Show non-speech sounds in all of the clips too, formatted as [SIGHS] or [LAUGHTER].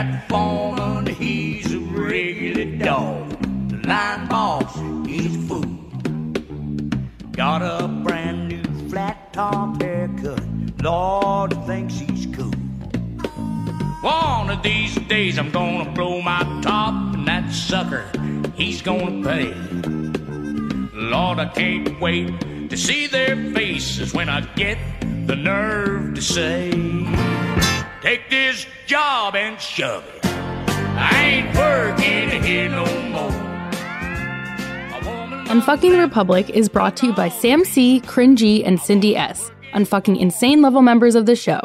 That foreman, he's a regular dog. The line boss, he's a fool. Got a brand new flat top haircut. Lord thinks he's cool. One of these days I'm gonna blow my top, and that sucker, he's gonna pay. Lord, I can't wait to see their faces when I get the nerve to say, Take this job and shove it. I ain't working here no more. Unfucking the Republic is brought to you by Sam C, Cringy, and Cindy S, unfucking insane level members of the show.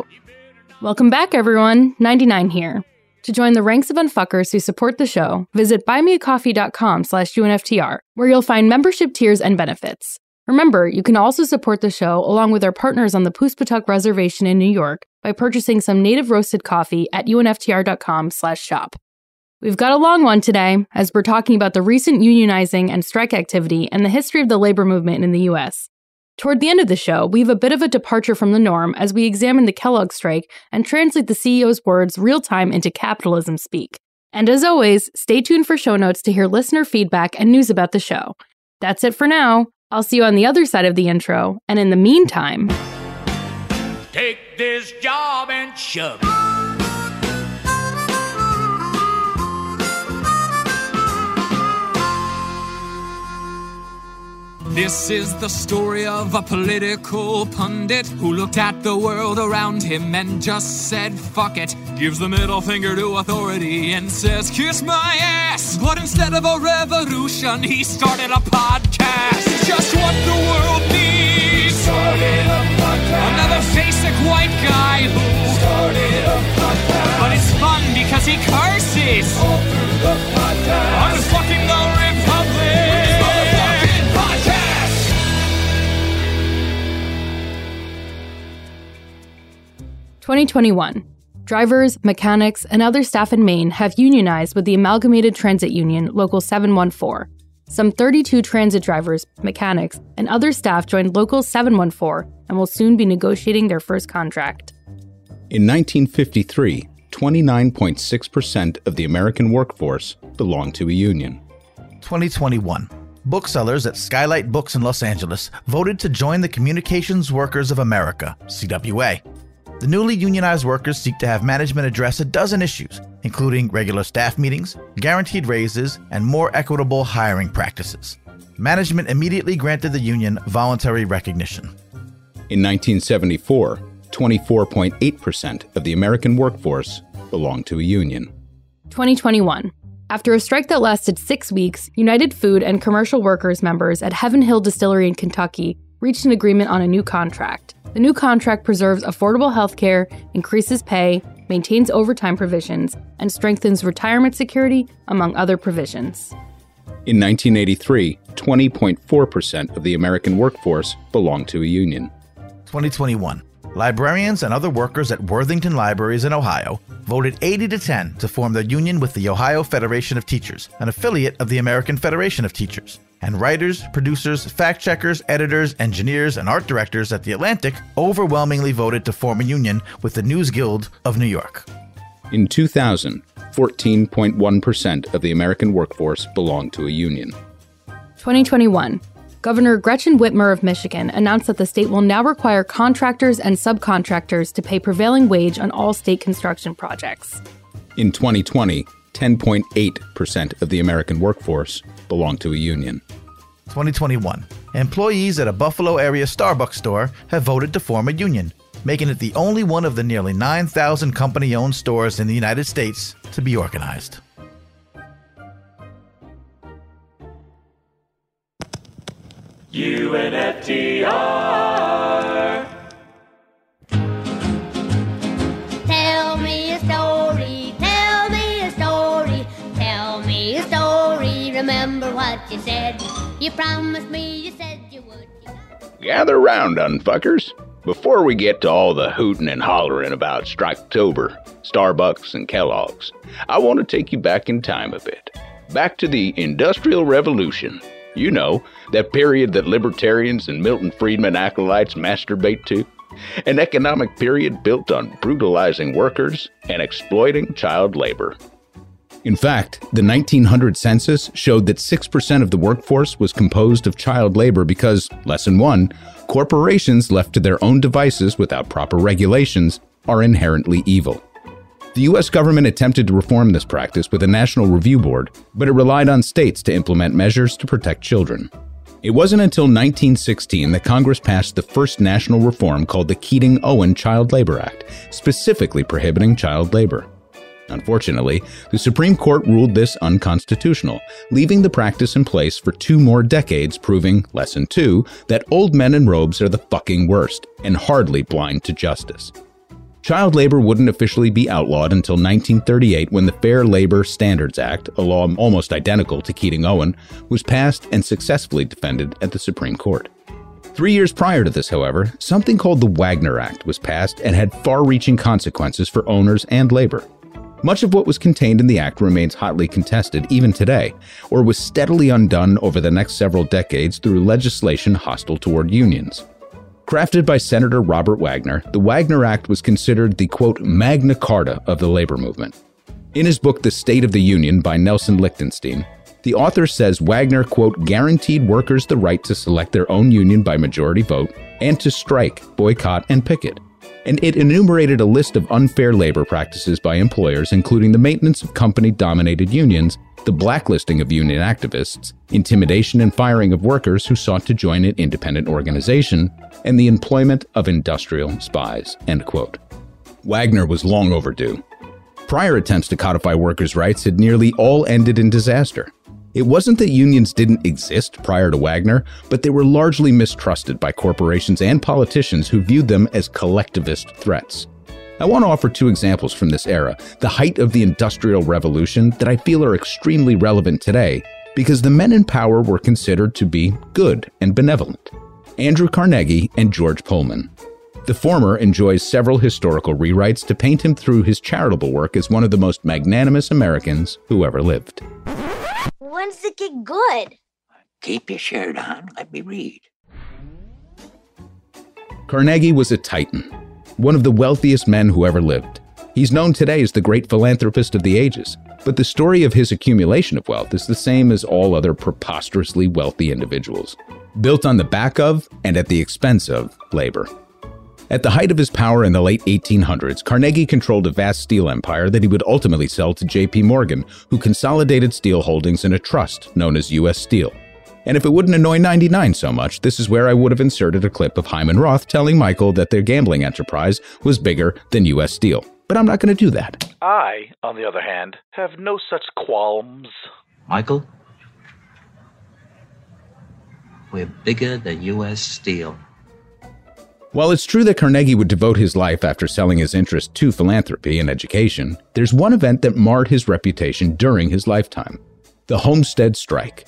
Welcome back, everyone. 99 here. To join the ranks of unfuckers who support the show, visit buymeacoffee.com slash UNFTR, where you'll find membership tiers and benefits. Remember, you can also support the show along with our partners on the Poospatuck Reservation in New York by purchasing some native roasted coffee at unftr.com slash shop. We've got a long one today, as we're talking about the recent unionizing and strike activity and the history of the labor movement in the U.S. Toward the end of the show, we have a bit of a departure from the norm as we examine the Kellogg strike and translate the CEO's words real time into capitalism speak. And as always, stay tuned for show notes to hear listener feedback and news about the show. That's it for now. I'll see you on the other side of the intro, and in the meantime, Take this job and shove it. This is the story of a political pundit who looked at the world around him and just said, fuck it. Gives the middle finger to authority and says, kiss my ass. But instead of a revolution, he started a podcast. Just what the world needs. Started a podcast. Another basic white guy who started a podcast. But it's fun because he curses. All through the podcast. Unfucking the Republic. 2021. Drivers, mechanics, and other staff in Maine have unionized with the Amalgamated Transit Union Local 714. Some 32 transit drivers, mechanics, and other staff joined Local 714 and will soon be negotiating their first contract. In 1953, 29.6% of the American workforce belonged to a union. 2021. Booksellers at Skylight Books in Los Angeles voted to join the Communications Workers of America, CWA. The newly unionized workers seek to have management address a dozen issues, including regular staff meetings, guaranteed raises, and more equitable hiring practices. Management immediately granted the union voluntary recognition. In 1974, 24.8% of the American workforce belonged to a union. 2021. After a strike that lasted six weeks, United Food and Commercial Workers members at Heaven Hill Distillery in Kentucky reached an agreement on a new contract. The new contract preserves affordable health care, increases pay, maintains overtime provisions, and strengthens retirement security, among other provisions. In 1983, 20.4% of the American workforce belonged to a union. 2021. Librarians and other workers at Worthington Libraries in Ohio voted 80 to 10 to form their union with the Ohio Federation of Teachers, an affiliate of the American Federation of Teachers. And writers, producers, fact checkers, editors, engineers, and art directors at The Atlantic overwhelmingly voted to form a union with the News Guild of New York. In 2000, 14.1% of the American workforce belonged to a union. 2021. Governor Gretchen Whitmer of Michigan announced that the state will now require contractors and subcontractors to pay prevailing wage on all state construction projects. In 2020, 10.8% of the American workforce belonged to a union. 2021. Employees at a Buffalo area Starbucks store have voted to form a union, making it the only one of the nearly 9,000 company owned stores in the United States to be organized. Tell me a story, Remember what you said. You promised me you said you would. Gather round, unfuckers. Before we get to all the hooting and hollering about Striketober, Starbucks, and Kellogg's, I want to take you back in time a bit. Back to the Industrial Revolution. You know, that period that libertarians and Milton Friedman acolytes masturbate to. An economic period built on brutalizing workers and exploiting child labor. In fact, the 1900 census showed that 6% of the workforce was composed of child labor because, lesson one, corporations left to their own devices without proper regulations are inherently evil. The US government attempted to reform this practice with a national review board, but it relied on states to implement measures to protect children. It wasn't until 1916 that Congress passed the first national reform called the Keating Owen Child Labor Act, specifically prohibiting child labor. Unfortunately, the Supreme Court ruled this unconstitutional, leaving the practice in place for two more decades, proving, lesson two, that old men in robes are the fucking worst and hardly blind to justice. Child labor wouldn't officially be outlawed until 1938 when the Fair Labor Standards Act, a law almost identical to Keating Owen, was passed and successfully defended at the Supreme Court. Three years prior to this, however, something called the Wagner Act was passed and had far reaching consequences for owners and labor. Much of what was contained in the act remains hotly contested even today, or was steadily undone over the next several decades through legislation hostile toward unions. Crafted by Senator Robert Wagner, the Wagner Act was considered the quote Magna Carta of the labor movement. In his book The State of the Union by Nelson Lichtenstein, the author says Wagner quote guaranteed workers the right to select their own union by majority vote and to strike, boycott, and picket. And it enumerated a list of unfair labor practices by employers, including the maintenance of company dominated unions the blacklisting of union activists, intimidation and firing of workers who sought to join an independent organization, and the employment of industrial spies. End quote. Wagner was long overdue. Prior attempts to codify workers' rights had nearly all ended in disaster. It wasn't that unions didn't exist prior to Wagner, but they were largely mistrusted by corporations and politicians who viewed them as collectivist threats. I want to offer two examples from this era, the height of the Industrial Revolution, that I feel are extremely relevant today because the men in power were considered to be good and benevolent Andrew Carnegie and George Pullman. The former enjoys several historical rewrites to paint him through his charitable work as one of the most magnanimous Americans who ever lived. When's it get good? Keep your shirt on. Let me read. Carnegie was a titan, one of the wealthiest men who ever lived. He's known today as the great philanthropist of the ages, but the story of his accumulation of wealth is the same as all other preposterously wealthy individuals, built on the back of and at the expense of labor. At the height of his power in the late 1800s, Carnegie controlled a vast steel empire that he would ultimately sell to J.P. Morgan, who consolidated steel holdings in a trust known as U.S. Steel. And if it wouldn't annoy 99 so much, this is where I would have inserted a clip of Hyman Roth telling Michael that their gambling enterprise was bigger than US Steel. But I'm not going to do that. I, on the other hand, have no such qualms. Michael? We're bigger than U.S. Steel. While it's true that Carnegie would devote his life after selling his interest to philanthropy and education, there's one event that marred his reputation during his lifetime the Homestead Strike.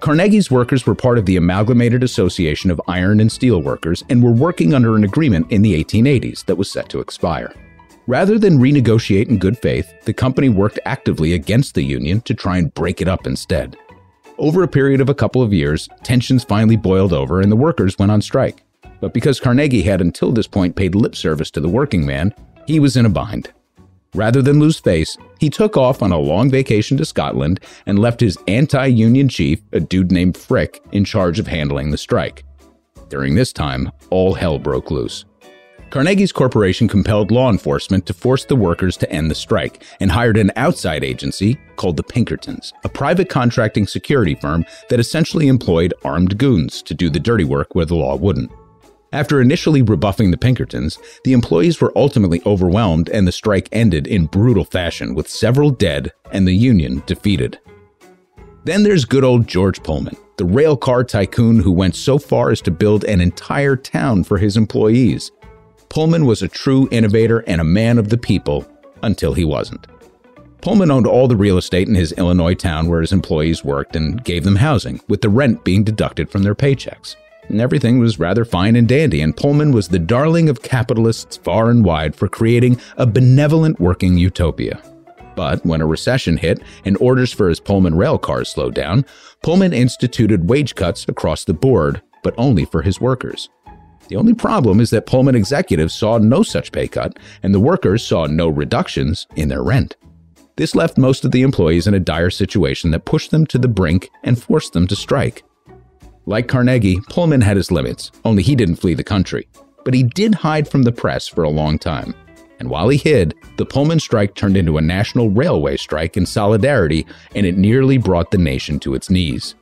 Carnegie's workers were part of the Amalgamated Association of Iron and Steel Workers and were working under an agreement in the 1880s that was set to expire. Rather than renegotiate in good faith, the company worked actively against the union to try and break it up instead. Over a period of a couple of years, tensions finally boiled over and the workers went on strike. But because Carnegie had until this point paid lip service to the working man, he was in a bind. Rather than lose face, he took off on a long vacation to Scotland and left his anti union chief, a dude named Frick, in charge of handling the strike. During this time, all hell broke loose. Carnegie's corporation compelled law enforcement to force the workers to end the strike and hired an outside agency called the Pinkertons, a private contracting security firm that essentially employed armed goons to do the dirty work where the law wouldn't. After initially rebuffing the Pinkertons, the employees were ultimately overwhelmed and the strike ended in brutal fashion with several dead and the union defeated. Then there's good old George Pullman, the railcar tycoon who went so far as to build an entire town for his employees. Pullman was a true innovator and a man of the people until he wasn't. Pullman owned all the real estate in his Illinois town where his employees worked and gave them housing, with the rent being deducted from their paychecks and everything was rather fine and dandy, and Pullman was the darling of capitalists far and wide for creating a benevolent working utopia. But when a recession hit and orders for his Pullman rail cars slowed down, Pullman instituted wage cuts across the board, but only for his workers. The only problem is that Pullman executives saw no such pay cut, and the workers saw no reductions in their rent. This left most of the employees in a dire situation that pushed them to the brink and forced them to strike. Like Carnegie, Pullman had his limits, only he didn't flee the country. But he did hide from the press for a long time. And while he hid, the Pullman strike turned into a national railway strike in solidarity, and it nearly brought the nation to its knees.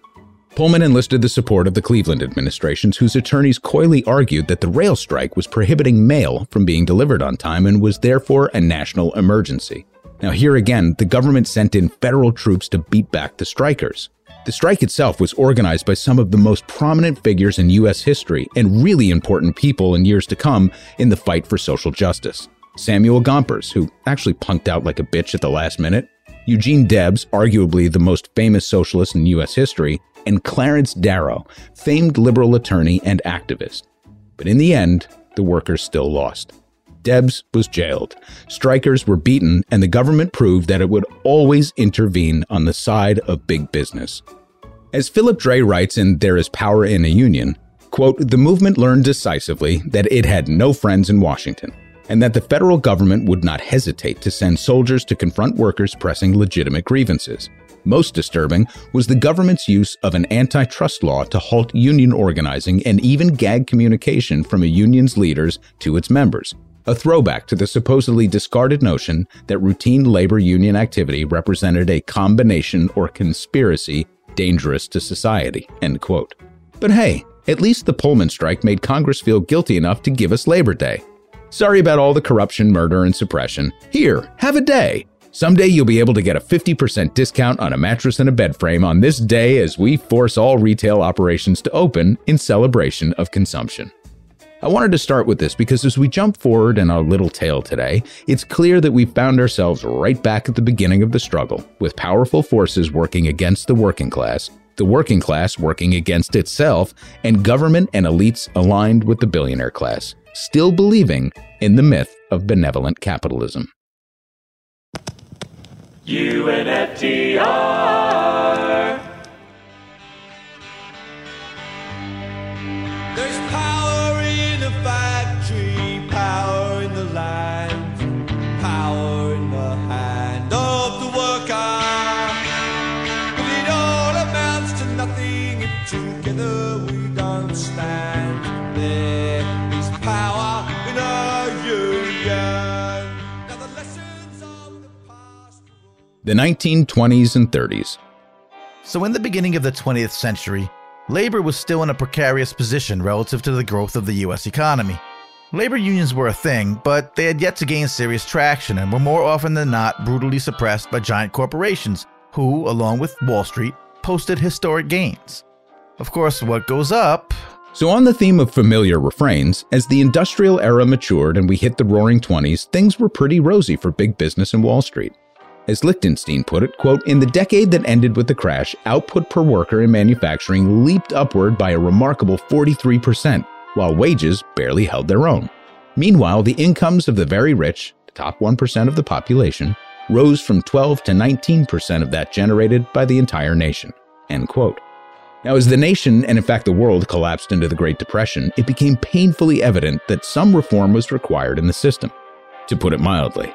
Pullman enlisted the support of the Cleveland administrations, whose attorneys coyly argued that the rail strike was prohibiting mail from being delivered on time and was therefore a national emergency. Now, here again, the government sent in federal troops to beat back the strikers. The strike itself was organized by some of the most prominent figures in U.S. history and really important people in years to come in the fight for social justice. Samuel Gompers, who actually punked out like a bitch at the last minute, Eugene Debs, arguably the most famous socialist in U.S. history, and Clarence Darrow, famed liberal attorney and activist. But in the end, the workers still lost. Debs was jailed, strikers were beaten, and the government proved that it would always intervene on the side of big business. As Philip Dray writes in There is Power in a Union, quote, the movement learned decisively that it had no friends in Washington, and that the federal government would not hesitate to send soldiers to confront workers pressing legitimate grievances. Most disturbing was the government's use of an antitrust law to halt union organizing and even gag communication from a union's leaders to its members, a throwback to the supposedly discarded notion that routine labor union activity represented a combination or conspiracy dangerous to society. End quote. But hey, at least the Pullman strike made Congress feel guilty enough to give us Labor Day. Sorry about all the corruption, murder, and suppression. Here, have a day. Someday you'll be able to get a 50% discount on a mattress and a bed frame on this day as we force all retail operations to open in celebration of consumption. I wanted to start with this because as we jump forward in our little tale today, it's clear that we found ourselves right back at the beginning of the struggle, with powerful forces working against the working class, the working class working against itself, and government and elites aligned with the billionaire class, still believing in the myth of benevolent capitalism. UNFTR. The 1920s and 30s. So, in the beginning of the 20th century, labor was still in a precarious position relative to the growth of the US economy. Labor unions were a thing, but they had yet to gain serious traction and were more often than not brutally suppressed by giant corporations, who, along with Wall Street, posted historic gains. Of course, what goes up So, on the theme of familiar refrains, as the industrial era matured and we hit the roaring 20s, things were pretty rosy for big business and Wall Street. As Lichtenstein put it, quote, in the decade that ended with the crash, output per worker in manufacturing leaped upward by a remarkable 43%, while wages barely held their own. Meanwhile, the incomes of the very rich, the top 1% of the population, rose from 12 to 19% of that generated by the entire nation. End quote. Now, as the nation, and in fact the world, collapsed into the Great Depression, it became painfully evident that some reform was required in the system. To put it mildly,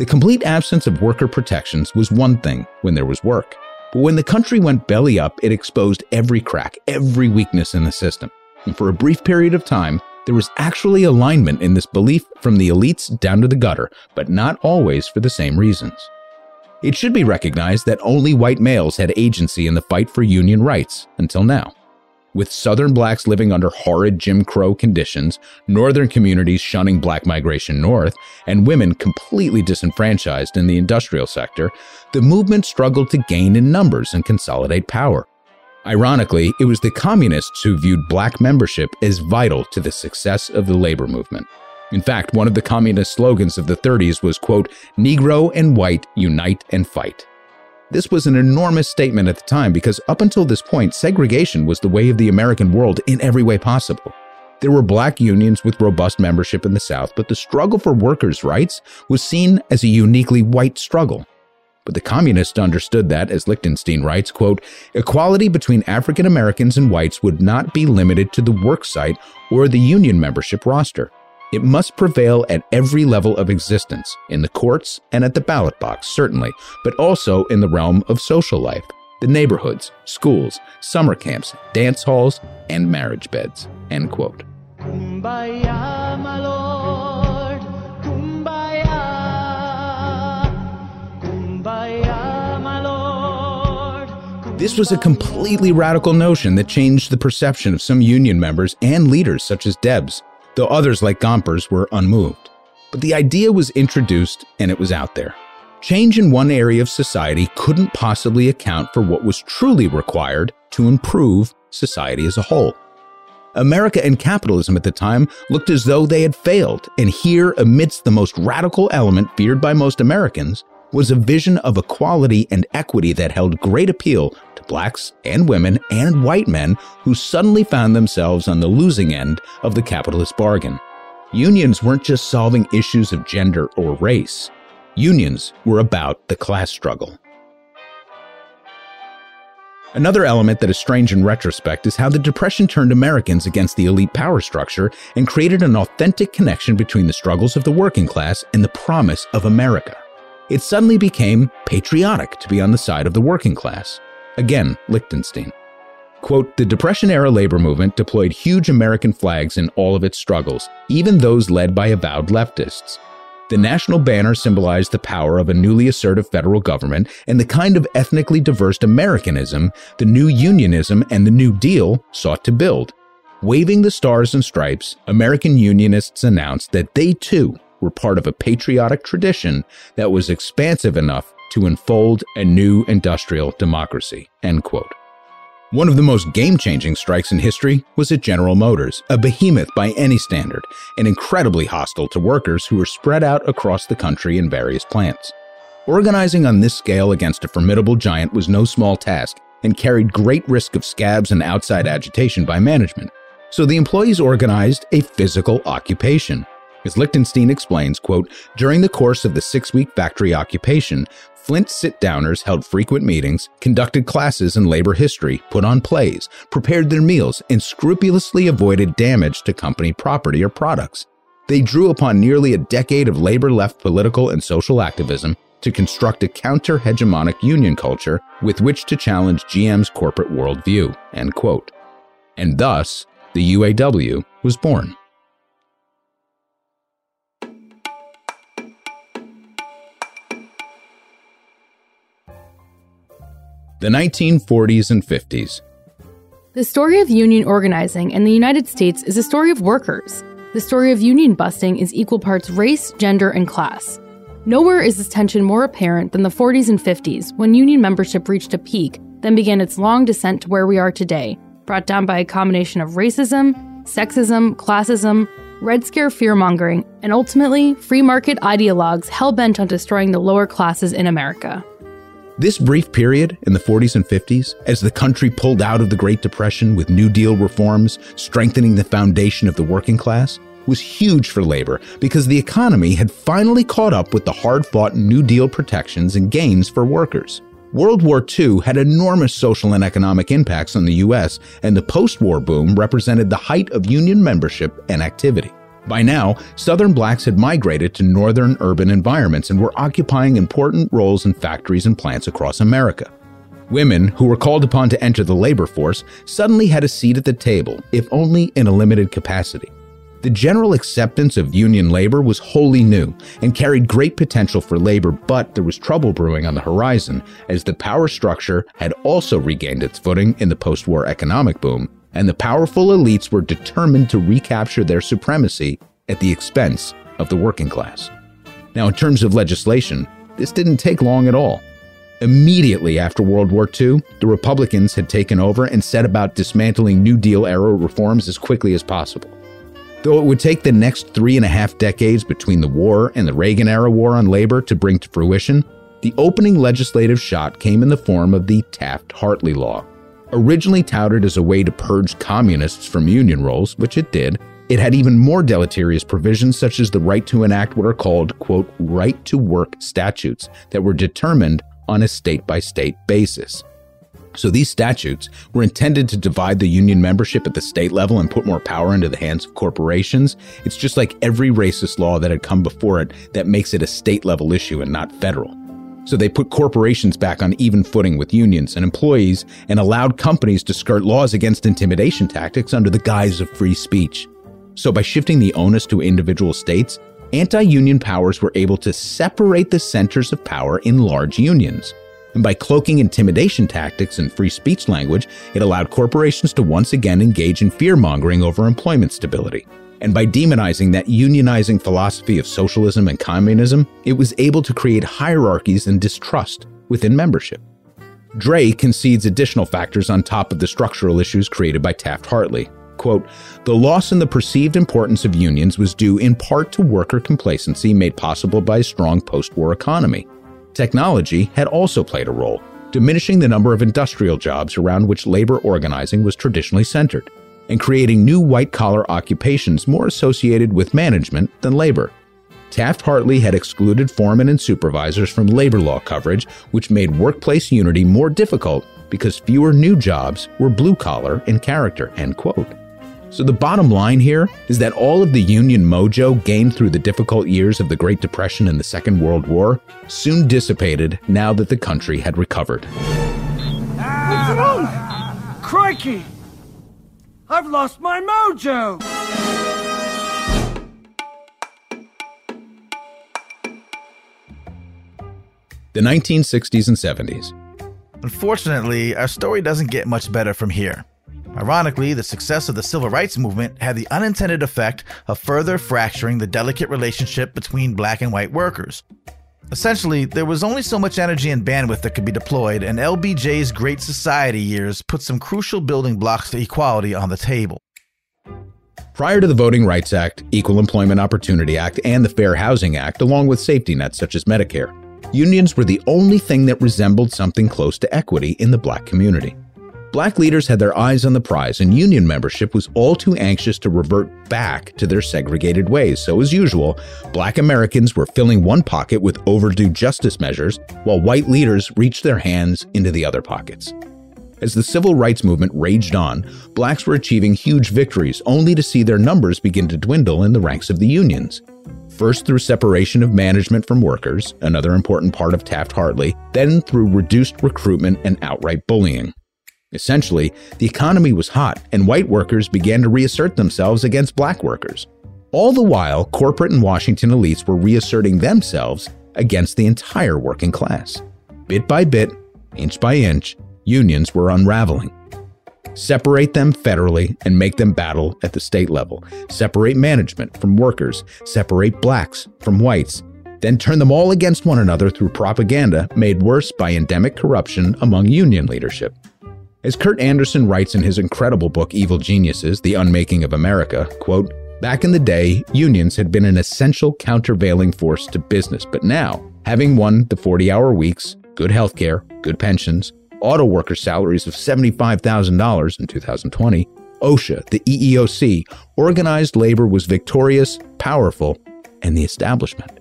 the complete absence of worker protections was one thing when there was work. But when the country went belly up, it exposed every crack, every weakness in the system. And for a brief period of time, there was actually alignment in this belief from the elites down to the gutter, but not always for the same reasons. It should be recognized that only white males had agency in the fight for union rights until now. With Southern blacks living under horrid Jim Crow conditions, Northern communities shunning black migration north, and women completely disenfranchised in the industrial sector, the movement struggled to gain in numbers and consolidate power. Ironically, it was the communists who viewed black membership as vital to the success of the labor movement. In fact, one of the communist slogans of the 30s was, quote, Negro and white unite and fight. This was an enormous statement at the time because up until this point, segregation was the way of the American world in every way possible. There were black unions with robust membership in the South, but the struggle for workers' rights was seen as a uniquely white struggle. But the communists understood that, as Lichtenstein writes, quote, equality between African Americans and whites would not be limited to the worksite or the union membership roster. It must prevail at every level of existence, in the courts and at the ballot box, certainly, but also in the realm of social life, the neighborhoods, schools, summer camps, dance halls, and marriage beds. End quote. Kumbaya, lord. Kumbaya. Kumbaya. This was a completely radical notion that changed the perception of some union members and leaders such as Debs, though others like Gompers were unmoved. But the idea was introduced and it was out there. Change in one area of society couldn't possibly account for what was truly required to improve society as a whole. America and capitalism at the time looked as though they had failed, and here, amidst the most radical element feared by most Americans, was a vision of equality and equity that held great appeal blacks and women and white men who suddenly found themselves on the losing end of the capitalist bargain. Unions weren't just solving issues of gender or race. Unions were about the class struggle. Another element that is strange in retrospect is how the Depression turned Americans against the elite power structure and created an authentic connection between the struggles of the working class and the promise of America. It suddenly became patriotic to be on the side of the working class. Again, Lichtenstein. Quote, the Depression era labor movement deployed huge American flags in all of its struggles, even those led by avowed leftists. The national banner symbolized the power of a newly assertive federal government and the kind of ethnically diverse Americanism the new unionism and the New Deal sought to build. Waving the stars and stripes, American Unionists announced that they too were part of a patriotic tradition that was expansive enough to unfold a new industrial democracy. End quote. One of the most game changing strikes in history was at General Motors, a behemoth by any standard, and incredibly hostile to workers who were spread out across the country in various plants. Organizing on this scale against a formidable giant was no small task and carried great risk of scabs and outside agitation by management. So the employees organized a physical occupation. As Lichtenstein explains, quote, during the course of the six week factory occupation, Flint sit downers held frequent meetings, conducted classes in labor history, put on plays, prepared their meals, and scrupulously avoided damage to company property or products. They drew upon nearly a decade of labor left political and social activism to construct a counter hegemonic union culture with which to challenge GM's corporate worldview. End quote. And thus, the UAW was born. The 1940s and 50s. The story of union organizing in the United States is a story of workers. The story of union busting is equal parts race, gender, and class. Nowhere is this tension more apparent than the 40s and 50s, when union membership reached a peak, then began its long descent to where we are today, brought down by a combination of racism, sexism, classism, Red Scare fearmongering, and ultimately, free market ideologues hell bent on destroying the lower classes in America. This brief period in the 40s and 50s, as the country pulled out of the Great Depression with New Deal reforms, strengthening the foundation of the working class, was huge for labor because the economy had finally caught up with the hard fought New Deal protections and gains for workers. World War II had enormous social and economic impacts on the U.S., and the post war boom represented the height of union membership and activity. By now, Southern blacks had migrated to northern urban environments and were occupying important roles in factories and plants across America. Women, who were called upon to enter the labor force, suddenly had a seat at the table, if only in a limited capacity. The general acceptance of union labor was wholly new and carried great potential for labor, but there was trouble brewing on the horizon as the power structure had also regained its footing in the post war economic boom, and the powerful elites were determined to recapture their supremacy at the expense of the working class. Now, in terms of legislation, this didn't take long at all. Immediately after World War II, the Republicans had taken over and set about dismantling New Deal era reforms as quickly as possible. Though it would take the next three and a half decades between the war and the Reagan era war on labor to bring to fruition, the opening legislative shot came in the form of the Taft Hartley Law. Originally touted as a way to purge communists from union rolls, which it did, it had even more deleterious provisions such as the right to enact what are called, quote, right to work statutes that were determined on a state by state basis. So these statutes were intended to divide the union membership at the state level and put more power into the hands of corporations. It's just like every racist law that had come before it that makes it a state level issue and not federal. So they put corporations back on even footing with unions and employees and allowed companies to skirt laws against intimidation tactics under the guise of free speech. So by shifting the onus to individual states, anti union powers were able to separate the centers of power in large unions. And by cloaking intimidation tactics and free speech language, it allowed corporations to once again engage in fear mongering over employment stability. And by demonizing that unionizing philosophy of socialism and communism, it was able to create hierarchies and distrust within membership. Dray concedes additional factors on top of the structural issues created by Taft Hartley. Quote, the loss in the perceived importance of unions was due in part to worker complacency made possible by a strong post war economy. Technology had also played a role, diminishing the number of industrial jobs around which labor organizing was traditionally centered and creating new white collar occupations more associated with management than labor. Taft Hartley had excluded foremen and supervisors from labor law coverage, which made workplace unity more difficult because fewer new jobs were blue collar in character. End quote. So the bottom line here is that all of the union mojo gained through the difficult years of the Great Depression and the Second World War soon dissipated now that the country had recovered. Wrong? Crikey! I've lost my mojo! The 1960s and 70s. Unfortunately, our story doesn't get much better from here. Ironically, the success of the civil rights movement had the unintended effect of further fracturing the delicate relationship between black and white workers. Essentially, there was only so much energy and bandwidth that could be deployed, and LBJ's Great Society years put some crucial building blocks to equality on the table. Prior to the Voting Rights Act, Equal Employment Opportunity Act, and the Fair Housing Act, along with safety nets such as Medicare, unions were the only thing that resembled something close to equity in the black community. Black leaders had their eyes on the prize, and union membership was all too anxious to revert back to their segregated ways. So, as usual, black Americans were filling one pocket with overdue justice measures, while white leaders reached their hands into the other pockets. As the civil rights movement raged on, blacks were achieving huge victories, only to see their numbers begin to dwindle in the ranks of the unions. First through separation of management from workers, another important part of Taft Hartley, then through reduced recruitment and outright bullying. Essentially, the economy was hot, and white workers began to reassert themselves against black workers. All the while, corporate and Washington elites were reasserting themselves against the entire working class. Bit by bit, inch by inch, unions were unraveling. Separate them federally and make them battle at the state level. Separate management from workers. Separate blacks from whites. Then turn them all against one another through propaganda made worse by endemic corruption among union leadership. As Kurt Andersen writes in his incredible book Evil Geniuses: The Unmaking of America, quote, Back in the day, unions had been an essential countervailing force to business, but now, having won the 40-hour weeks, good health care, good pensions, auto worker salaries of $75,000 in 2020, OSHA, the EEOC, organized labor was victorious, powerful, and the establishment.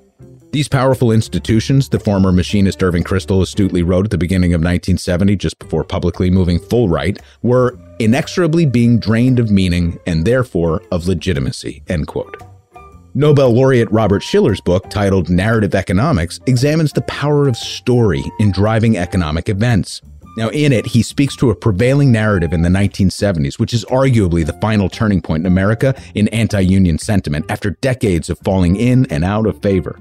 These powerful institutions, the former machinist Irving Kristol astutely wrote at the beginning of 1970, just before publicly moving full right, were inexorably being drained of meaning and therefore of legitimacy. End quote. Nobel laureate Robert Shiller's book, titled Narrative Economics, examines the power of story in driving economic events. Now, in it, he speaks to a prevailing narrative in the 1970s, which is arguably the final turning point in America in anti union sentiment after decades of falling in and out of favor.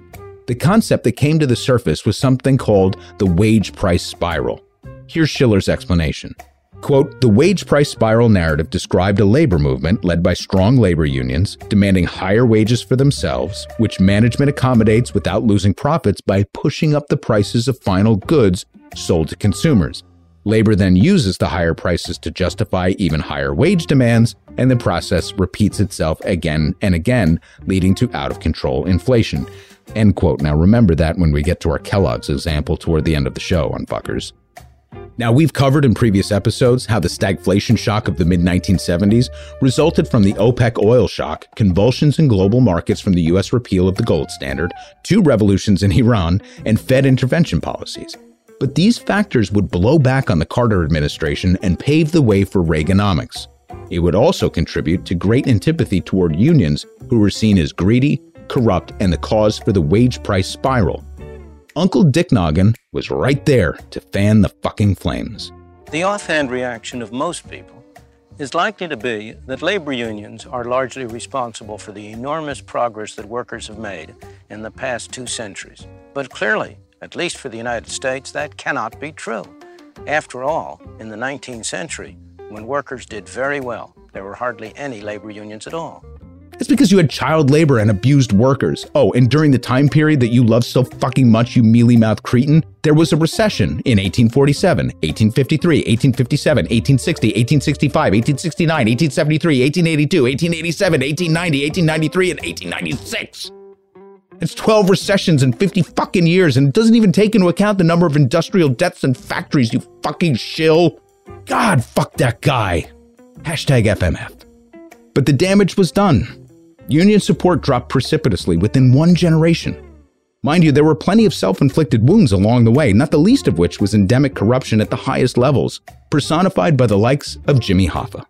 The concept that came to the surface was something called the wage price spiral. Here's Shiller's explanation. Quote, the wage price spiral narrative described a labor movement led by strong labor unions demanding higher wages for themselves, which management accommodates without losing profits by pushing up the prices of final goods sold to consumers. Labor then uses the higher prices to justify even higher wage demands, and the process repeats itself again and again, leading to out of control inflation. End quote. Now remember that when we get to our Kellogg's example toward the end of the show on fuckers. Now, we've covered in previous episodes how the stagflation shock of the mid 1970s resulted from the OPEC oil shock, convulsions in global markets from the U.S. repeal of the gold standard, two revolutions in Iran, and Fed intervention policies. But these factors would blow back on the Carter administration and pave the way for Reaganomics. It would also contribute to great antipathy toward unions who were seen as greedy, corrupt, and the cause for the wage price spiral. Uncle Dick Noggin was right there to fan the fucking flames. The offhand reaction of most people is likely to be that labor unions are largely responsible for the enormous progress that workers have made in the past two centuries. But clearly, at least for the United States, that cannot be true. After all, in the 19th century, when workers did very well, there were hardly any labor unions at all. It's because you had child labor and abused workers. Oh, and during the time period that you love so fucking much, you mealy mouthed cretin, there was a recession in 1847, 1853, 1857, 1860, 1865, 1869, 1873, 1882, 1887, 1890, 1893, and 1896. It's 12 recessions in 50 fucking years, and it doesn't even take into account the number of industrial deaths and factories, you fucking shill. God, fuck that guy. Hashtag FMF. But the damage was done. Union support dropped precipitously within one generation. Mind you, there were plenty of self inflicted wounds along the way, not the least of which was endemic corruption at the highest levels, personified by the likes of Jimmy Hoffa.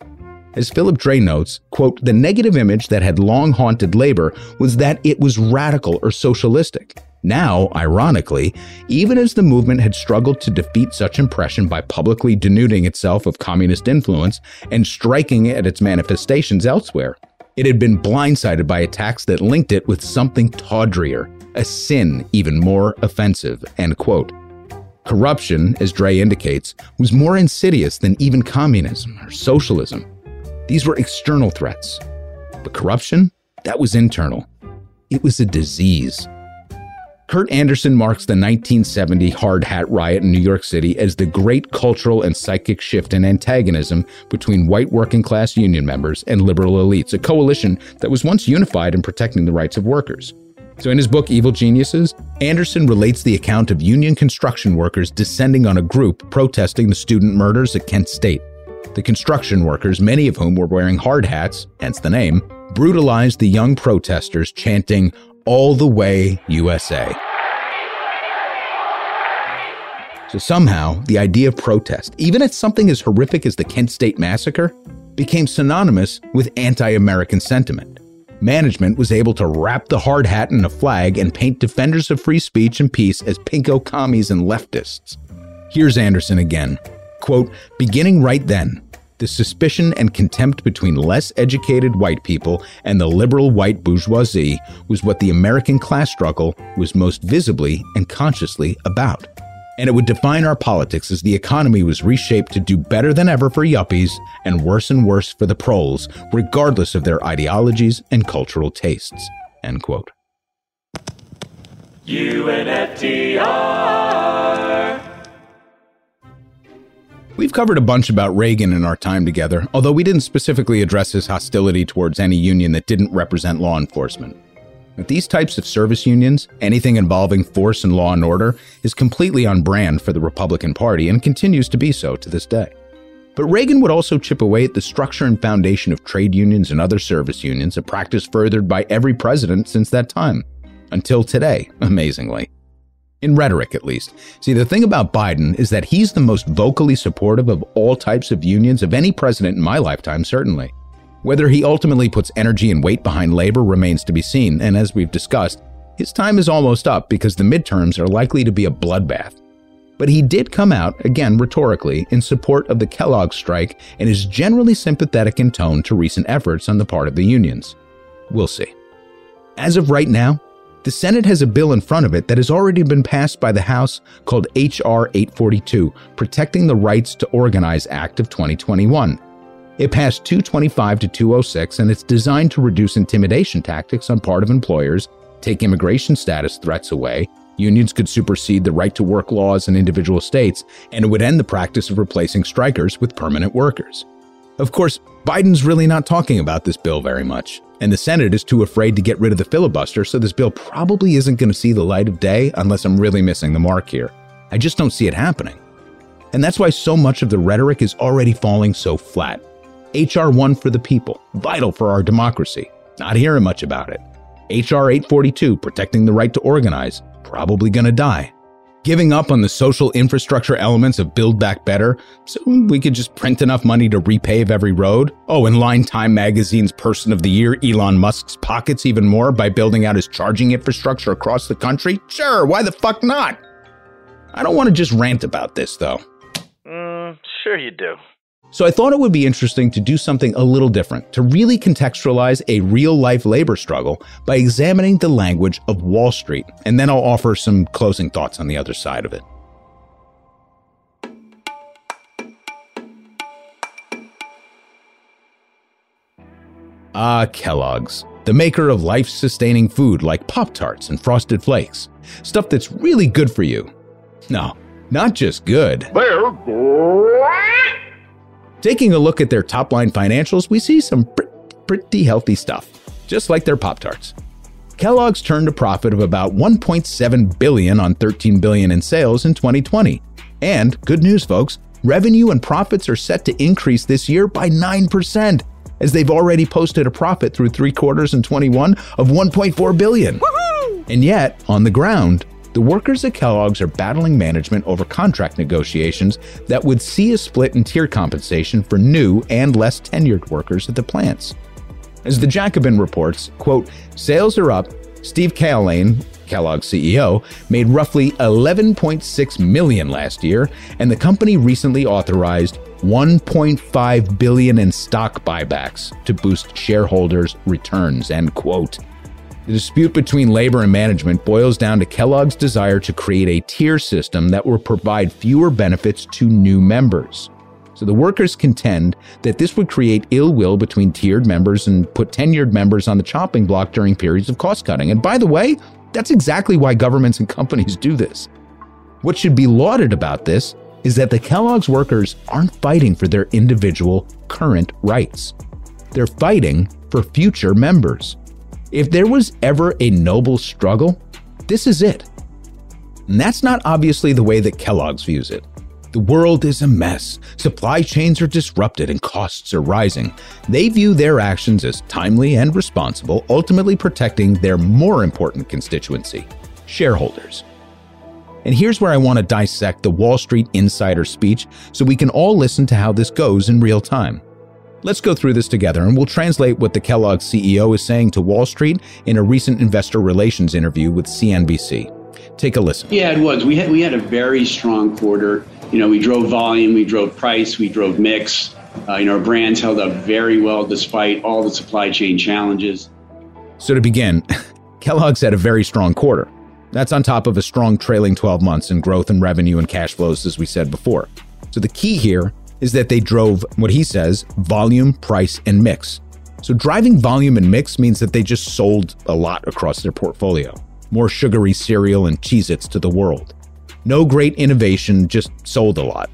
As Philip Dray notes, quote, the negative image that had long haunted labor was that it was radical or socialistic. Now, ironically, even as the movement had struggled to defeat such impression by publicly denuding itself of communist influence and striking at its manifestations elsewhere, it had been blindsided by attacks that linked it with something tawdrier, a sin even more offensive. End quote. Corruption, as Dray indicates, was more insidious than even communism or socialism. These were external threats. But corruption? That was internal. It was a disease. Kurt Andersen marks the 1970 Hard Hat riot in New York City as the great cultural and psychic shift in antagonism between white working class union members and liberal elites, a coalition that was once unified in protecting the rights of workers. So, in his book Evil Geniuses, Andersen relates the account of union construction workers descending on a group protesting the student murders at Kent State. The construction workers, many of whom were wearing hard hats, hence the name, brutalized the young protesters, chanting, all the way USA. So somehow, the idea of protest, even at something as horrific as the Kent State Massacre, became synonymous with anti American sentiment. Management was able to wrap the hard hat in a flag and paint defenders of free speech and peace as pinko commies and leftists. Here's Andersen again. Quote, beginning right then, the suspicion and contempt between less educated white people and the liberal white bourgeoisie was what the American class struggle was most visibly and consciously about. And it would define our politics as the economy was reshaped to do better than ever for yuppies and worse and worse for the proles, regardless of their ideologies and cultural tastes. End quote. UNFTR. We've covered a bunch about Reagan in our time together, although we didn't specifically address his hostility towards any union that didn't represent law enforcement. These types of service unions, anything involving force and law and order, is completely on brand for the Republican Party and continues to be so to this day. But Reagan would also chip away at the structure and foundation of trade unions and other service unions, a practice furthered by every president since that time. Until today, [LAUGHS] amazingly. In rhetoric, at least. See, the thing about Biden is that he's the most vocally supportive of all types of unions of any president in my lifetime, certainly. Whether he ultimately puts energy and weight behind labor remains to be seen, and as we've discussed, his time is almost up because the midterms are likely to be a bloodbath. But he did come out, again rhetorically, in support of the Kellogg strike and is generally sympathetic in tone to recent efforts on the part of the unions. We'll see. As of right now, the Senate has a bill in front of it that has already been passed by the House called H.R. 842, Protecting the Rights to Organize Act of 2021. It passed 225 to 206, and it's designed to reduce intimidation tactics on part of employers, take immigration status threats away, unions could supersede the right to work laws in individual states, and it would end the practice of replacing strikers with permanent workers. Of course, Biden's really not talking about this bill very much, and the Senate is too afraid to get rid of the filibuster, so this bill probably isn't going to see the light of day unless I'm really missing the mark here. I just don't see it happening. And that's why so much of the rhetoric is already falling so flat. HR 1 for the people, vital for our democracy. Not hearing much about it. HR 842, protecting the right to organize, probably gonna die. Giving up on the social infrastructure elements of Build Back Better so we could just print enough money to repave every road? Oh, and line Time Magazine's Person of the Year, Elon Musk's pockets even more by building out his charging infrastructure across the country? Sure, why the fuck not? I don't want to just rant about this, though. Mm, sure you do. So I thought it would be interesting to do something a little different, to really contextualize a real life labor struggle by examining the language of Wall Street, and then I'll offer some closing thoughts on the other side of it. Ah, Kellogg's, the maker of life sustaining food like Pop Tarts and Frosted Flakes. Stuff that's really good for you. No, not just good. Taking a look at their top line financials, we see some pretty, pretty healthy stuff, just like their Pop Tarts. Kellogg's turned a profit of about 1.7 billion on 13 billion in sales in 2020. And good news folks, revenue and profits are set to increase this year by 9% as they've already posted a profit through 3 quarters in 21 of 1.4 billion. And yet, on the ground, the workers at Kellogg's are battling management over contract negotiations that would see a split in tier compensation for new and less tenured workers at the plants. As the Jacobin reports, quote, sales are up. Steve Cahillane, Kellogg's CEO, made roughly 11.6 million last year, and the company recently authorized 1.5 billion in stock buybacks to boost shareholders' returns, end quote. The dispute between labor and management boils down to Kellogg's desire to create a tier system that will provide fewer benefits to new members. So the workers contend that this would create ill will between tiered members and put tenured members on the chopping block during periods of cost cutting. And by the way, that's exactly why governments and companies do this. What should be lauded about this is that the Kellogg's workers aren't fighting for their individual current rights. They're fighting for future members. If there was ever a noble struggle, this is it. And that's not obviously the way that Kellogg's views it. The world is a mess, supply chains are disrupted, and costs are rising. They view their actions as timely and responsible, ultimately protecting their more important constituency shareholders. And here's where I want to dissect the Wall Street insider speech so we can all listen to how this goes in real time. Let's go through this together and we'll translate what the Kellogg CEO is saying to Wall Street in a recent investor relations interview with CNBC. Take a listen. Yeah, it was. We had we had a very strong quarter. You know, we drove volume, we drove price, we drove mix. Uh, you know, our brands held up very well despite all the supply chain challenges. So to begin, [LAUGHS] Kellogg's had a very strong quarter. That's on top of a strong trailing 12 months in growth and revenue and cash flows, as we said before. So the key here is that they drove what he says volume, price, and mix. So driving volume and mix means that they just sold a lot across their portfolio. More sugary cereal and Cheez Its to the world. No great innovation, just sold a lot.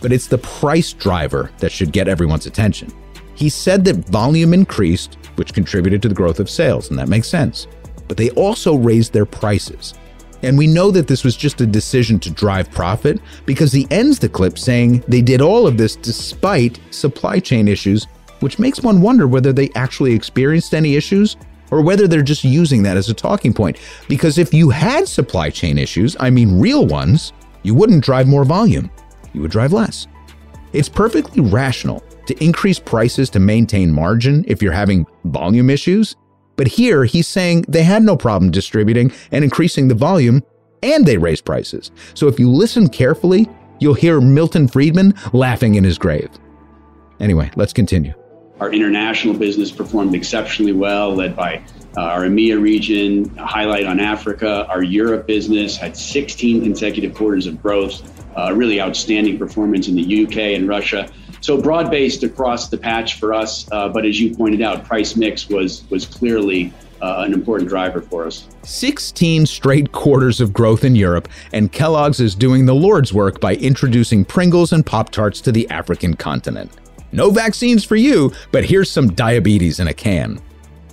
But it's the price driver that should get everyone's attention. He said that volume increased, which contributed to the growth of sales, and that makes sense. But they also raised their prices. And we know that this was just a decision to drive profit because he ends the clip saying they did all of this despite supply chain issues, which makes one wonder whether they actually experienced any issues or whether they're just using that as a talking point. Because if you had supply chain issues, I mean real ones, you wouldn't drive more volume, you would drive less. It's perfectly rational to increase prices to maintain margin if you're having volume issues but here he's saying they had no problem distributing and increasing the volume, and they raised prices. So if you listen carefully, you'll hear Milton Friedman laughing in his grave. Anyway, let's continue. Our international business performed exceptionally well, led by uh, our EMEA region, highlight on Africa. Our Europe business had 16 consecutive quarters of growth, uh, really outstanding performance in the UK and Russia. So broad based across the patch for us, uh, but as you pointed out, price mix was was clearly uh, an important driver for us. 16 straight quarters of growth in Europe, and Kellogg's is doing the Lord's work by introducing Pringles and Pop Tarts to the African continent. No vaccines for you, but here's some diabetes in a can.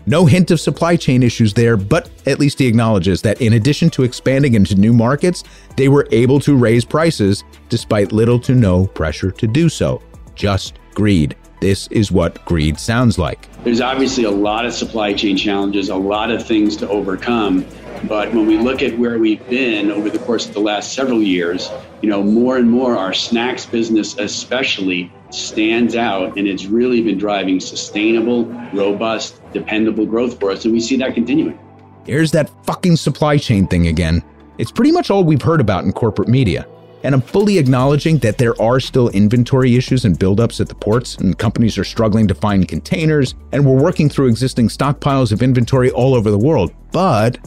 No hint of supply chain issues there, but at least he acknowledges that in addition to expanding into new markets, they were able to raise prices despite little to no pressure to do so just greed. This is what greed sounds like. There's obviously a lot of supply chain challenges, a lot of things to overcome. But when we look at where we've been over the course of the last several years, you know, more and more our snacks business especially stands out and it's really been driving sustainable, robust, dependable growth for us and we see that continuing. Here's that fucking supply chain thing again. It's pretty much all we've heard about in corporate media. And I'm fully acknowledging that there are still inventory issues and buildups at the ports, and companies are struggling to find containers, and we're working through existing stockpiles of inventory all over the world. But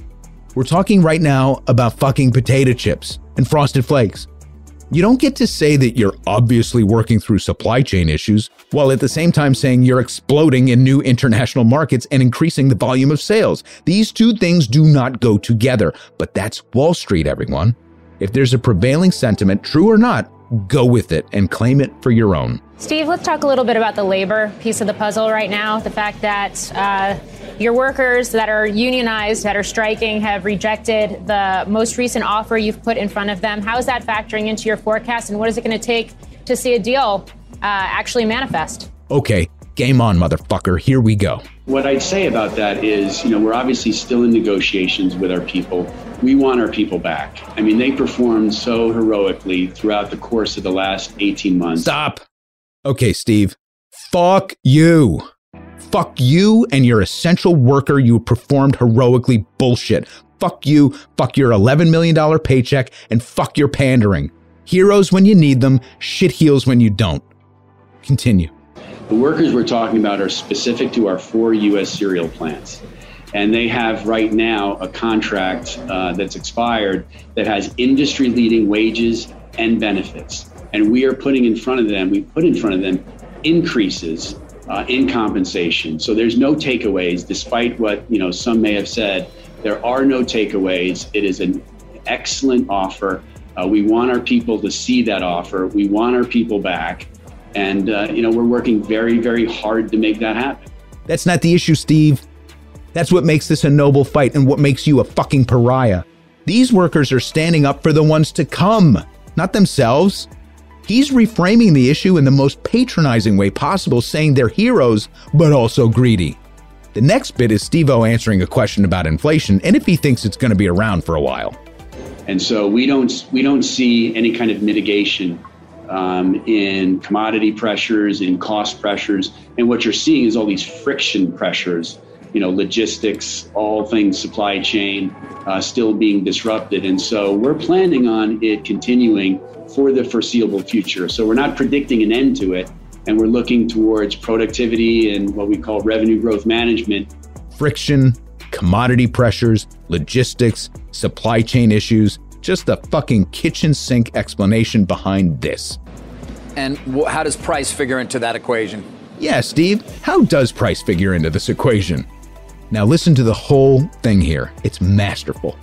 we're talking right now about fucking potato chips and frosted flakes. You don't get to say that you're obviously working through supply chain issues while at the same time saying you're exploding in new international markets and increasing the volume of sales. These two things do not go together, but that's Wall Street, everyone. If there's a prevailing sentiment, true or not, go with it and claim it for your own. Steve, let's talk a little bit about the labor piece of the puzzle right now. The fact that uh, your workers that are unionized, that are striking, have rejected the most recent offer you've put in front of them. How is that factoring into your forecast, and what is it going to take to see a deal uh, actually manifest? Okay, game on, motherfucker. Here we go. What I'd say about that is, you know, we're obviously still in negotiations with our people. We want our people back. I mean, they performed so heroically throughout the course of the last 18 months. Stop. Okay, Steve. Fuck you. Fuck you and your essential worker you performed heroically bullshit. Fuck you, fuck your $11 million paycheck, and fuck your pandering. Heroes when you need them, shit heels when you don't. Continue. The workers we're talking about are specific to our four U.S. cereal plants. And they have right now a contract uh, that's expired that has industry leading wages and benefits. And we are putting in front of them, we put in front of them increases uh, in compensation. So there's no takeaways, despite what you know some may have said. There are no takeaways. It is an excellent offer. Uh, we want our people to see that offer. We want our people back, and uh, you know we're working very, very hard to make that happen. That's not the issue, Steve. That's what makes this a noble fight and what makes you a fucking pariah. These workers are standing up for the ones to come, not themselves. He's reframing the issue in the most patronizing way possible, saying they're heroes, but also greedy. The next bit is Steve O answering a question about inflation and if he thinks it's going to be around for a while. And so we don't we don't see any kind of mitigation um, in commodity pressures, in cost pressures, and what you're seeing is all these friction pressures. You know, logistics, all things supply chain, uh, still being disrupted, and so we're planning on it continuing for the foreseeable future. So we're not predicting an end to it, and we're looking towards productivity and what we call revenue growth management. Friction, commodity pressures, logistics, supply chain issues, just a fucking kitchen sink explanation behind this. And wh- how does price figure into that equation? Yeah, Steve, how does price figure into this equation? Now listen to the whole thing here. It's masterful.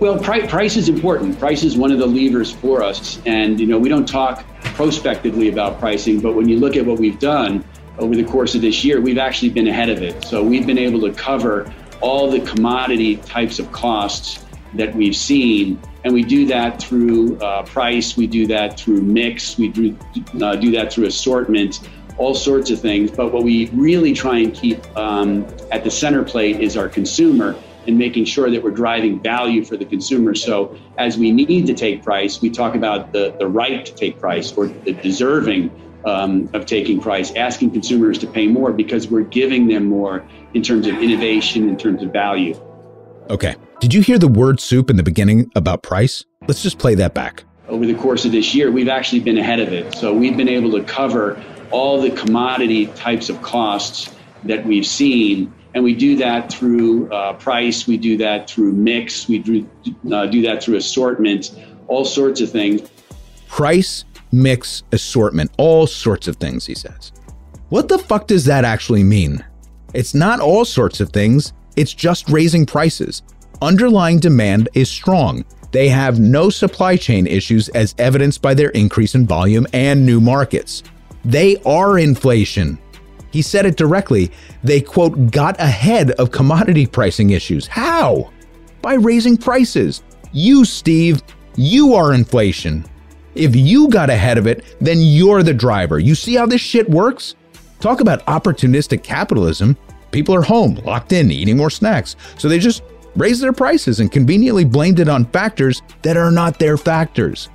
Well, pri- price is important. Price is one of the levers for us. And, you know, we don't talk prospectively about pricing, but when you look at what we've done over the course of this year, we've actually been ahead of it. So we've been able to cover all the commodity types of costs that we've seen. And we do that through uh, price, we do that through mix, we do, uh, do that through assortment, all sorts of things. But what we really try and keep um, at the center plate is our consumer and making sure that we're driving value for the consumer. So as we need to take price, we talk about the, the right to take price or the deserving um, of taking price, asking consumers to pay more because we're giving them more in terms of innovation, in terms of value. Okay. Did you hear the word soup in the beginning about price? Let's just play that back. Over the course of this year, we've actually been ahead of it. So we've been able to cover all the commodity types of costs that we've seen and we do that through uh, price, we do that through mix, we do, uh, do that through assortment, all sorts of things. Price, mix, assortment, all sorts of things, he says. What the fuck does that actually mean? It's not all sorts of things, it's just raising prices. Underlying demand is strong. They have no supply chain issues as evidenced by their increase in volume and new markets. They are inflation. He said it directly. They, quote, got ahead of commodity pricing issues. How? By raising prices. You, Steve, you are inflation. If you got ahead of it, then you're the driver. You see how this shit works? Talk about opportunistic capitalism. People are home, locked in, eating more snacks. So they just raised their prices and conveniently blamed it on factors that are not their factors.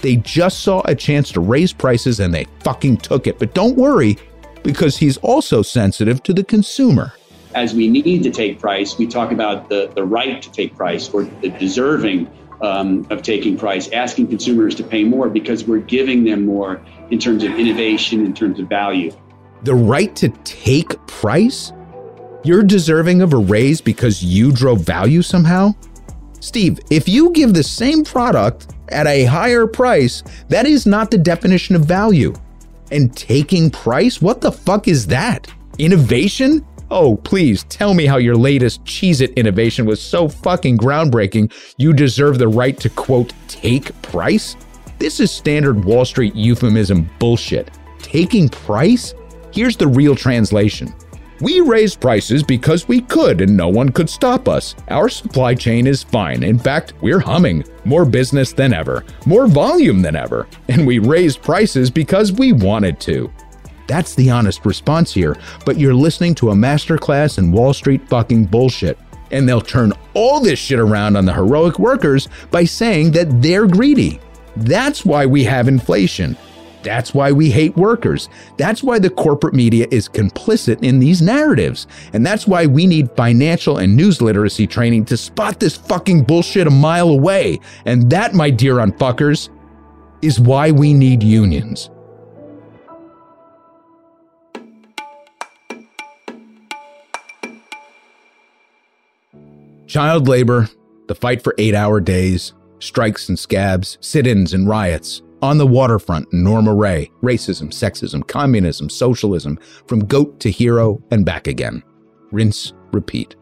They just saw a chance to raise prices and they fucking took it. But don't worry, because he's also sensitive to the consumer. As we need to take price, we talk about the, the right to take price or the deserving um, of taking price, asking consumers to pay more because we're giving them more in terms of innovation, in terms of value. The right to take price? You're deserving of a raise because you drove value somehow? Steve, if you give the same product at a higher price, that is not the definition of value. And taking price? What the fuck is that? Innovation? Oh, please tell me how your latest Cheez It innovation was so fucking groundbreaking you deserve the right to quote, take price? This is standard Wall Street euphemism bullshit. Taking price? Here's the real translation. We raised prices because we could and no one could stop us. Our supply chain is fine. In fact, we're humming. More business than ever, more volume than ever. And we raised prices because we wanted to. That's the honest response here, but you're listening to a masterclass in Wall Street fucking bullshit. And they'll turn all this shit around on the heroic workers by saying that they're greedy. That's why we have inflation. That's why we hate workers. That's why the corporate media is complicit in these narratives. And that's why we need financial and news literacy training to spot this fucking bullshit a mile away. And that, my dear unfuckers, is why we need unions. Child labor, the fight for eight hour days, strikes and scabs, sit ins and riots. On the waterfront Norma Rae, racism, sexism, communism, socialism, from goat to hero and back again. Rinse, repeat.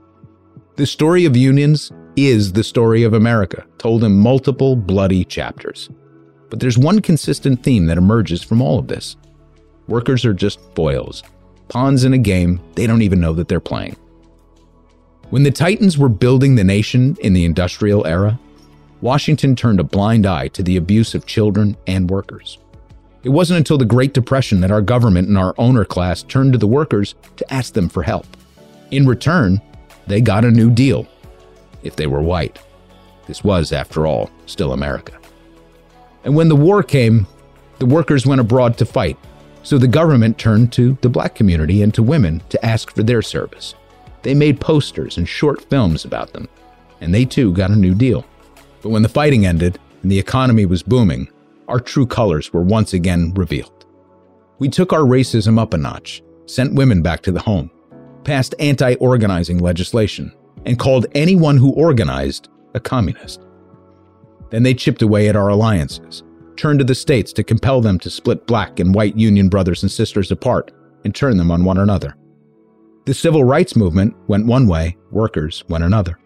The story of unions is the story of America, told in multiple bloody chapters. But there's one consistent theme that emerges from all of this workers are just foils, pawns in a game they don't even know that they're playing. When the Titans were building the nation in the industrial era, Washington turned a blind eye to the abuse of children and workers. It wasn't until the Great Depression that our government and our owner class turned to the workers to ask them for help. In return, they got a new deal. If they were white. This was, after all, still America. And when the war came, the workers went abroad to fight, so the government turned to the black community and to women to ask for their service. They made posters and short films about them, and they too got a new deal. But when the fighting ended and the economy was booming, our true colors were once again revealed. We took our racism up a notch, sent women back to the home, passed anti organizing legislation, and called anyone who organized a communist. Then they chipped away at our alliances, turned to the states to compel them to split black and white union brothers and sisters apart and turn them on one another. The civil rights movement went one way, workers went another.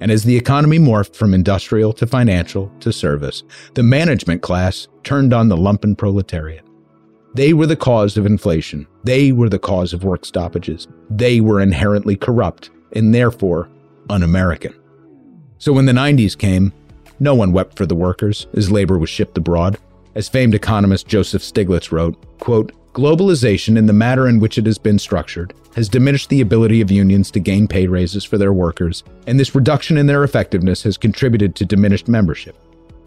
And as the economy morphed from industrial to financial to service, the management class turned on the lumpen proletariat. They were the cause of inflation. They were the cause of work stoppages. They were inherently corrupt and therefore un American. So when the 90s came, no one wept for the workers as labor was shipped abroad. As famed economist Joseph Stiglitz wrote, quote, Globalization, in the manner in which it has been structured, has diminished the ability of unions to gain pay raises for their workers, and this reduction in their effectiveness has contributed to diminished membership.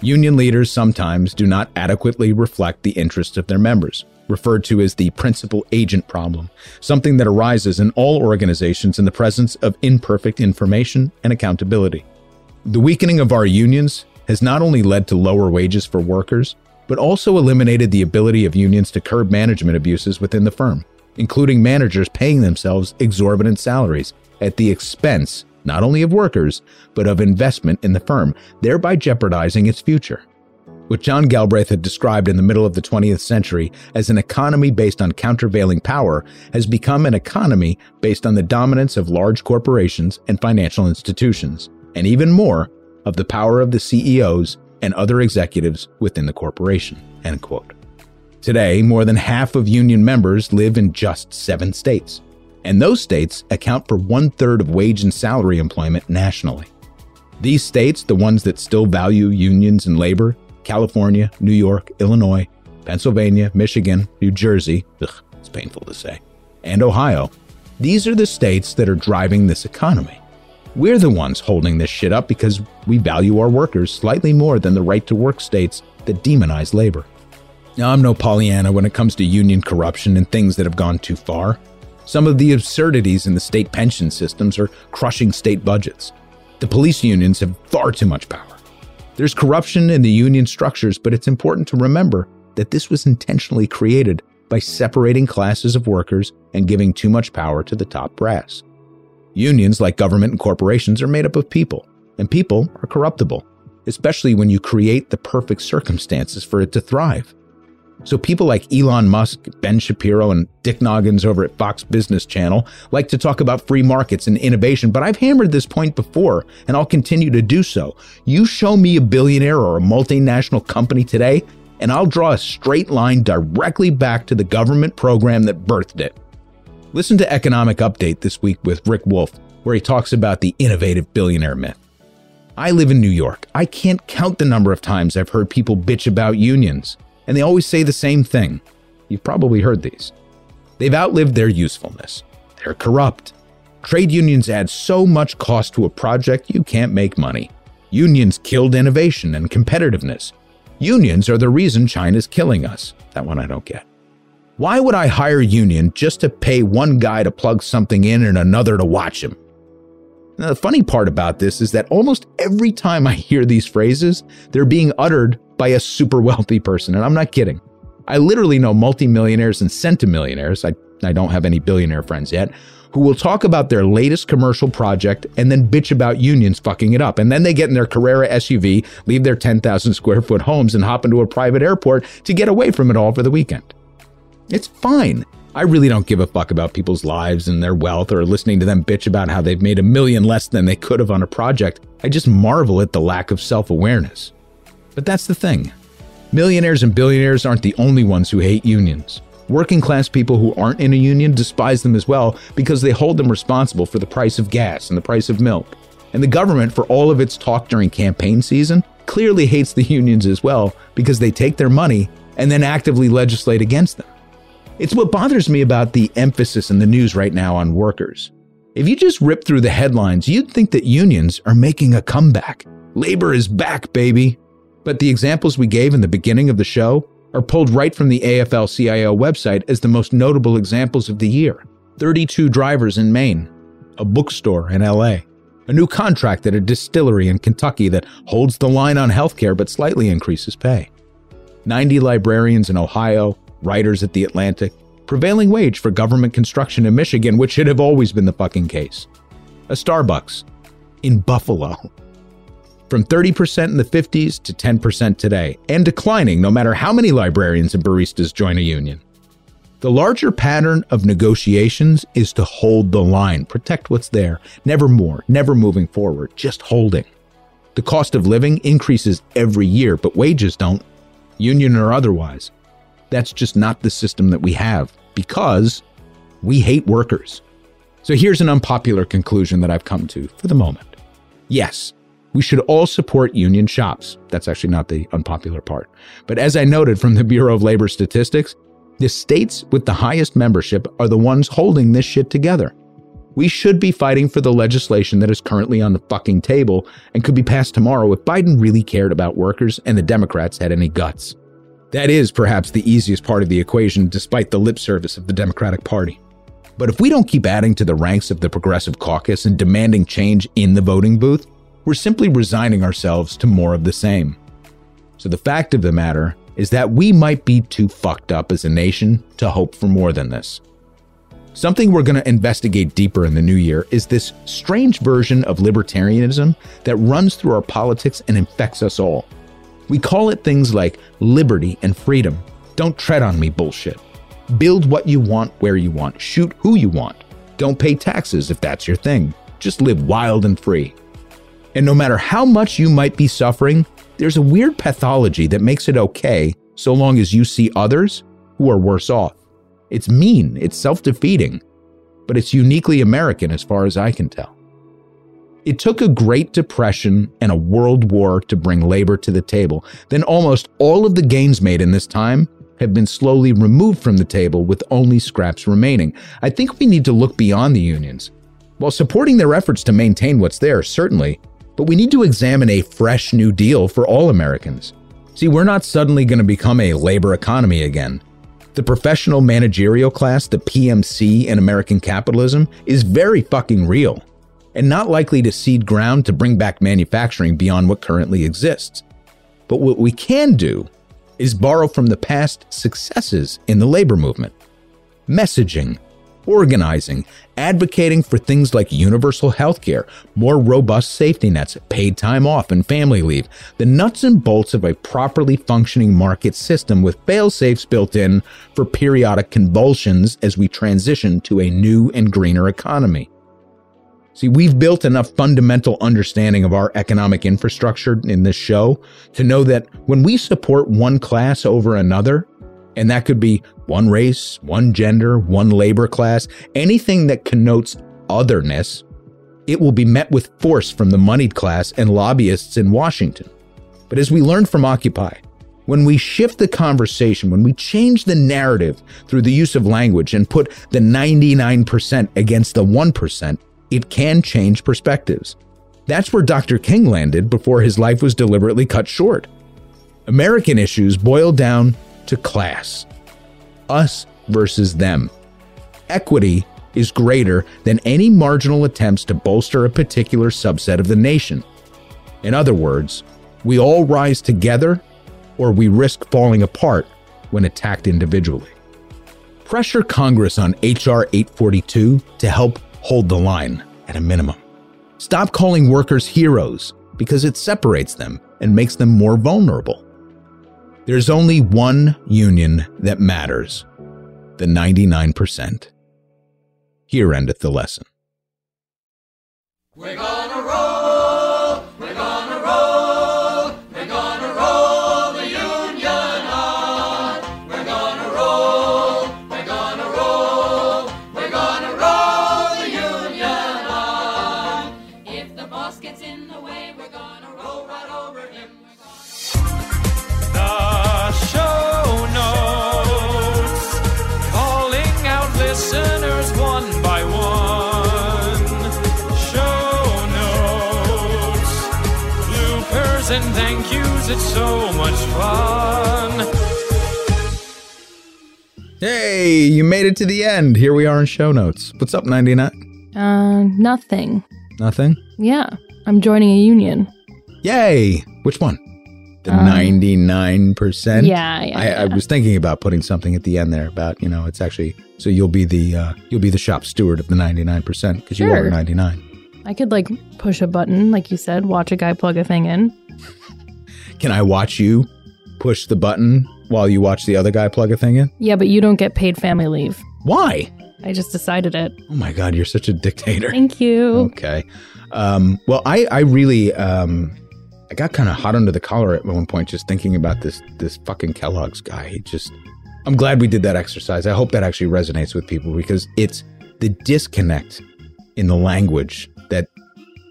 Union leaders sometimes do not adequately reflect the interests of their members, referred to as the principal agent problem, something that arises in all organizations in the presence of imperfect information and accountability. The weakening of our unions has not only led to lower wages for workers, but also eliminated the ability of unions to curb management abuses within the firm, including managers paying themselves exorbitant salaries at the expense not only of workers, but of investment in the firm, thereby jeopardizing its future. What John Galbraith had described in the middle of the 20th century as an economy based on countervailing power has become an economy based on the dominance of large corporations and financial institutions, and even more, of the power of the CEOs and other executives within the corporation. End quote. Today, more than half of union members live in just seven states, and those states account for one third of wage and salary employment nationally. These states, the ones that still value unions and labor, California, New York, Illinois, Pennsylvania, Michigan, New Jersey, ugh, it's painful to say, and Ohio. These are the states that are driving this economy. We're the ones holding this shit up because we value our workers slightly more than the right to work states that demonize labor. Now, I'm no Pollyanna when it comes to union corruption and things that have gone too far. Some of the absurdities in the state pension systems are crushing state budgets. The police unions have far too much power. There's corruption in the union structures, but it's important to remember that this was intentionally created by separating classes of workers and giving too much power to the top brass. Unions, like government and corporations, are made up of people, and people are corruptible, especially when you create the perfect circumstances for it to thrive. So people like Elon Musk, Ben Shapiro, and Dick Noggins over at Fox Business Channel like to talk about free markets and innovation, but I've hammered this point before, and I'll continue to do so. You show me a billionaire or a multinational company today, and I'll draw a straight line directly back to the government program that birthed it. Listen to Economic Update this week with Rick Wolff, where he talks about the innovative billionaire myth. I live in New York. I can't count the number of times I've heard people bitch about unions, and they always say the same thing. You've probably heard these. They've outlived their usefulness. They're corrupt. Trade unions add so much cost to a project you can't make money. Unions killed innovation and competitiveness. Unions are the reason China's killing us. That one I don't get. Why would I hire union just to pay one guy to plug something in and another to watch him? Now, the funny part about this is that almost every time I hear these phrases, they're being uttered by a super wealthy person. And I'm not kidding. I literally know multimillionaires and centimillionaires. I, I don't have any billionaire friends yet who will talk about their latest commercial project and then bitch about unions fucking it up. And then they get in their Carrera SUV, leave their 10,000 square foot homes, and hop into a private airport to get away from it all for the weekend. It's fine. I really don't give a fuck about people's lives and their wealth or listening to them bitch about how they've made a million less than they could have on a project. I just marvel at the lack of self awareness. But that's the thing millionaires and billionaires aren't the only ones who hate unions. Working class people who aren't in a union despise them as well because they hold them responsible for the price of gas and the price of milk. And the government, for all of its talk during campaign season, clearly hates the unions as well because they take their money and then actively legislate against them. It's what bothers me about the emphasis in the news right now on workers. If you just rip through the headlines, you'd think that unions are making a comeback. Labor is back, baby. But the examples we gave in the beginning of the show are pulled right from the AFL CIO website as the most notable examples of the year 32 drivers in Maine, a bookstore in LA, a new contract at a distillery in Kentucky that holds the line on healthcare but slightly increases pay, 90 librarians in Ohio, writers at The Atlantic, prevailing wage for government construction in Michigan, which should have always been the fucking case, a Starbucks in Buffalo from 30% in the 50s to 10% today, and declining no matter how many librarians and baristas join a union. The larger pattern of negotiations is to hold the line, protect what's there, never more, never moving forward, just holding. The cost of living increases every year, but wages don't, union or otherwise. That's just not the system that we have because we hate workers. So here's an unpopular conclusion that I've come to for the moment. Yes, we should all support union shops. That's actually not the unpopular part. But as I noted from the Bureau of Labor Statistics, the states with the highest membership are the ones holding this shit together. We should be fighting for the legislation that is currently on the fucking table and could be passed tomorrow if Biden really cared about workers and the Democrats had any guts. That is perhaps the easiest part of the equation, despite the lip service of the Democratic Party. But if we don't keep adding to the ranks of the Progressive Caucus and demanding change in the voting booth, we're simply resigning ourselves to more of the same. So the fact of the matter is that we might be too fucked up as a nation to hope for more than this. Something we're going to investigate deeper in the new year is this strange version of libertarianism that runs through our politics and infects us all. We call it things like liberty and freedom. Don't tread on me bullshit. Build what you want where you want. Shoot who you want. Don't pay taxes if that's your thing. Just live wild and free. And no matter how much you might be suffering, there's a weird pathology that makes it okay so long as you see others who are worse off. It's mean, it's self defeating, but it's uniquely American as far as I can tell. It took a Great Depression and a World War to bring labor to the table. Then almost all of the gains made in this time have been slowly removed from the table with only scraps remaining. I think we need to look beyond the unions. While supporting their efforts to maintain what's there, certainly, but we need to examine a fresh new deal for all Americans. See, we're not suddenly going to become a labor economy again. The professional managerial class, the PMC in American capitalism, is very fucking real and not likely to cede ground to bring back manufacturing beyond what currently exists. But what we can do is borrow from the past successes in the labor movement. Messaging, organizing, advocating for things like universal health care, more robust safety nets, paid time off, and family leave, the nuts and bolts of a properly functioning market system with fail safes built in for periodic convulsions as we transition to a new and greener economy. See, we've built enough fundamental understanding of our economic infrastructure in this show to know that when we support one class over another, and that could be one race, one gender, one labor class, anything that connotes otherness, it will be met with force from the moneyed class and lobbyists in Washington. But as we learned from Occupy, when we shift the conversation, when we change the narrative through the use of language and put the 99% against the 1%, it can change perspectives. That's where Dr. King landed before his life was deliberately cut short. American issues boil down to class us versus them. Equity is greater than any marginal attempts to bolster a particular subset of the nation. In other words, we all rise together or we risk falling apart when attacked individually. Pressure Congress on H.R. 842 to help hold the line at a minimum. Stop calling workers heroes because it separates them and makes them more vulnerable. There's only one union that matters the 99%. Here endeth the lesson. So much fun. Hey, you made it to the end. Here we are in show notes. What's up, 99? Uh, nothing. Nothing? Yeah, I'm joining a union. Yay! Which one? The Um, 99%? yeah, yeah, I, I was thinking about putting something at the end there about, you know, it's actually so you'll be the uh, you'll be the shop steward of the 99% because you are Sure. 99. I could like push a button, like you said, watch a guy plug a thing in. Can I watch you push the button while you watch the other guy plug a thing in? Yeah, but you don't get paid family leave. Why? I just decided it. Oh my god, you're such a dictator. Thank you. Okay. Um, well, I, I really, um, I got kind of hot under the collar at one point just thinking about this, this fucking Kellogg's guy. He just, I'm glad we did that exercise. I hope that actually resonates with people because it's the disconnect in the language that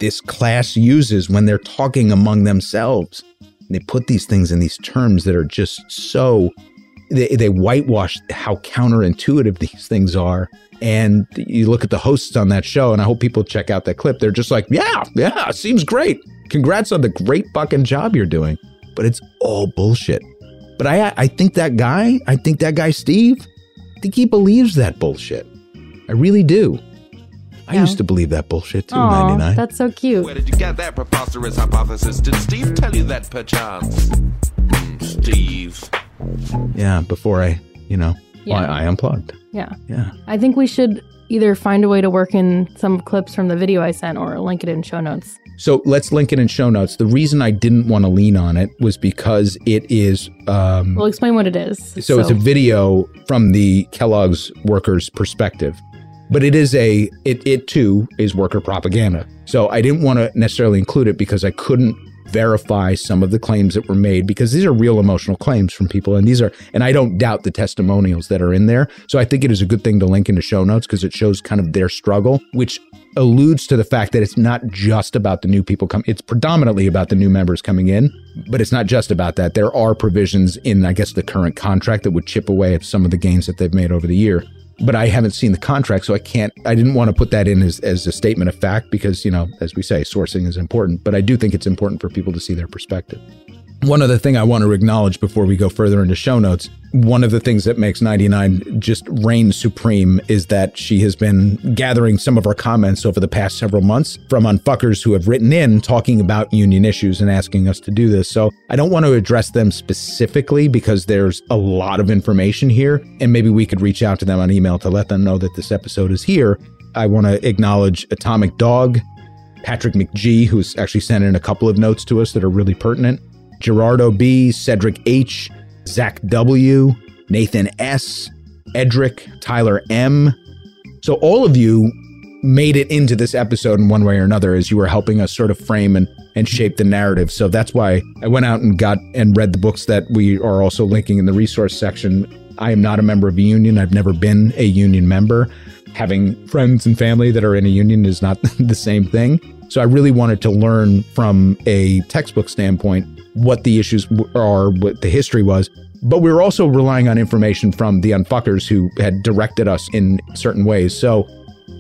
this class uses when they're talking among themselves. They put these things in these terms that are just so they, they whitewash how counterintuitive these things are. And you look at the hosts on that show, and I hope people check out that clip. They're just like, yeah, yeah, seems great. Congrats on the great fucking job you're doing. But it's all bullshit. But I, I think that guy, I think that guy, Steve, I think he believes that bullshit. I really do. I Yeah. used to believe that bullshit too, Aw, 99. that's so cute. Where did you get that preposterous hypothesis? Did Steve tell you that perchance? Hmm, Steve. Yeah, before I, you know, Yeah. I, I unplugged. Yeah. Yeah. I think we should either find a way to work in some clips from the video I sent or link it in show notes. So let's link it in show notes. The reason I didn't want to lean on it was because it is. Um, We'll explain what it is. so, it's a video from the Kellogg's workers' perspective, but it is a. It it too is worker propaganda. So I didn't want to necessarily include it because I couldn't verify some of the claims that were made because these are real emotional claims from people and these are and I don't doubt the testimonials that are in there. So I think it is a good thing to link into show notes because it shows kind of their struggle, which alludes to the fact that it's not just about the new people coming. It's predominantly about the new members coming in, but it's not just about that. There are provisions in, I guess, the current contract that would chip away at some of the gains that they've made over the year. But I haven't seen the contract, so I can't, I didn't want to put that in as, as a statement of fact because, you know, as we say, sourcing is important, but I do think it's important for people to see their perspective. One other thing I want to acknowledge before we go further into show notes one of the things that makes 99 just reign supreme is that she has been gathering some of our comments over the past several months from unfuckers who have written in talking about union issues and asking us to do this. So I don't want to address them specifically because there's a lot of information here, and maybe we could reach out to them on email to let them know that this episode is here. I want to acknowledge Atomic Dog, Patrick McGee, who's actually sent in a couple of notes to us that are really pertinent. Gerardo B, Cedric H, Zach W, Nathan S, Edric, Tyler M. So all of you made it into this episode in one way or another as you were helping us sort of frame and, and shape the narrative. So that's why I went out and got and read the books that we are also linking in the resource section. I am not a member of a union. I've never been a union member. Having friends and family that are in a union is not [LAUGHS] the same thing. So I really wanted to learn from a textbook standpoint what the issues are, what the history was. But we were also relying on information from the unfuckers who had directed us in certain ways. So,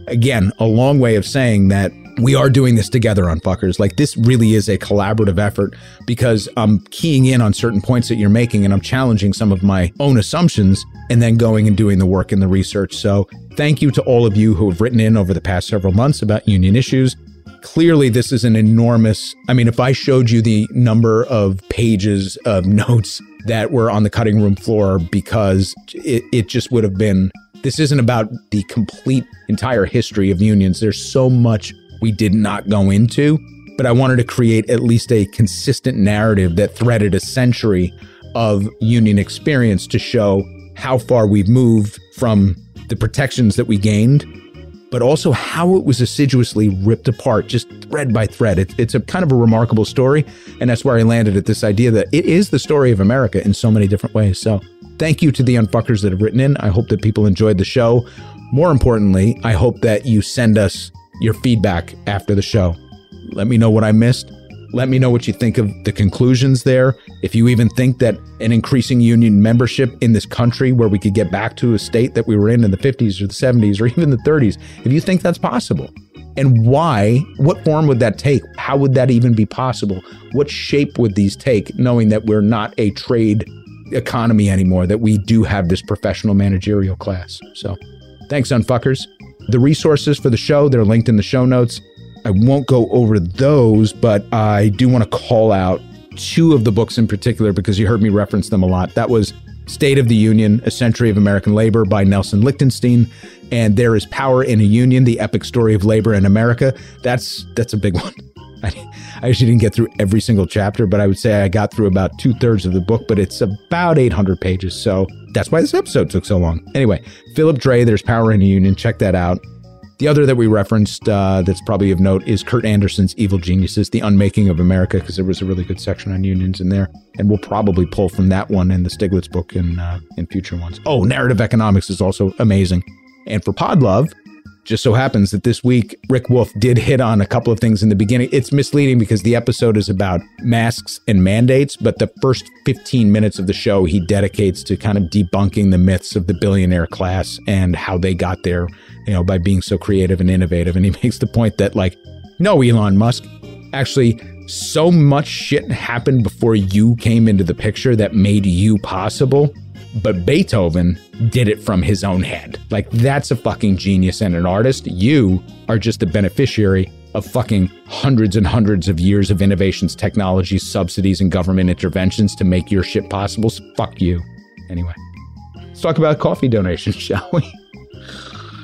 again, a long way of saying that we are doing this together unfuckers. Like, this really is a collaborative effort because I'm keying in on certain points that you're making and I'm challenging some of my own assumptions and then going and doing the work and the research. So, thank you to all of you who have written in over the past several months about union issues clearly this is an enormous i mean if i showed you the number of pages of [LAUGHS] notes that were on the cutting room floor because it, it just would have been this isn't about the complete entire history of unions. There's so much we did not go into but i wanted to create at least a consistent narrative that threaded a century of union experience to show how far we've moved from the protections that we gained but also how it was assiduously ripped apart, just thread by thread. It, it's a kind of a remarkable story. And that's where I landed at this idea that it is the story of America in so many different ways. So thank you to the unfuckers that have written in. I hope that people enjoyed the show. More importantly, I hope that you send us your feedback after the show. Let me know what I missed. Let me know what you think of the conclusions there. If you even think that an increasing union membership in this country, where we could get back to a state that we were in in the 50s or the 70s or [LAUGHS] even the 30s, if you think that's possible, and why, what form would that take? How would that even be possible? What shape would these take, knowing that we're not a trade economy anymore, that we do have this professional managerial class? So, thanks, unfuckers. The resources for the show, they're linked in the show notes. I won't go over those, but I do want to call out two of the books in particular because you heard me reference them a lot. That was State of the Union, A Century of American Labor by Nelson Lichtenstein, and There is Power in a Union, The Epic Story of Labor in America. That's that's a big one. [LAUGHS] I, I actually didn't get through every single chapter, but I would say I got through about two thirds of the book, but it's about 800 pages. So that's why this episode took so long. Anyway, Philip Dray, There's Power in a Union. Check that out. The other that we referenced uh, that's probably of note is Kurt Andersen's Evil Geniuses, The Unmaking of America, because there was a really good section on unions in there. And we'll probably pull from that one in the Stiglitz book in, uh, in future ones. Oh, Narrative Economics is also amazing. And for Podlove, just so happens that this week Rick Wolff did hit on a couple of things in the beginning. It's misleading because the episode is about masks and mandates, but the first 15 minutes of the show he dedicates to kind of debunking the myths of the billionaire class and how they got there, you know, by being so creative and innovative. And he [LAUGHS] makes the point that like, no, Elon Musk, actually so much shit happened before you came into the picture that made you possible but Beethoven did it from his own head. Like, that's a fucking genius and an artist. You are just a beneficiary of fucking hundreds and hundreds of years of innovations, technologies, subsidies, and government interventions to make your shit possible. So fuck you. Anyway, let's talk about coffee donations, [LAUGHS] shall we?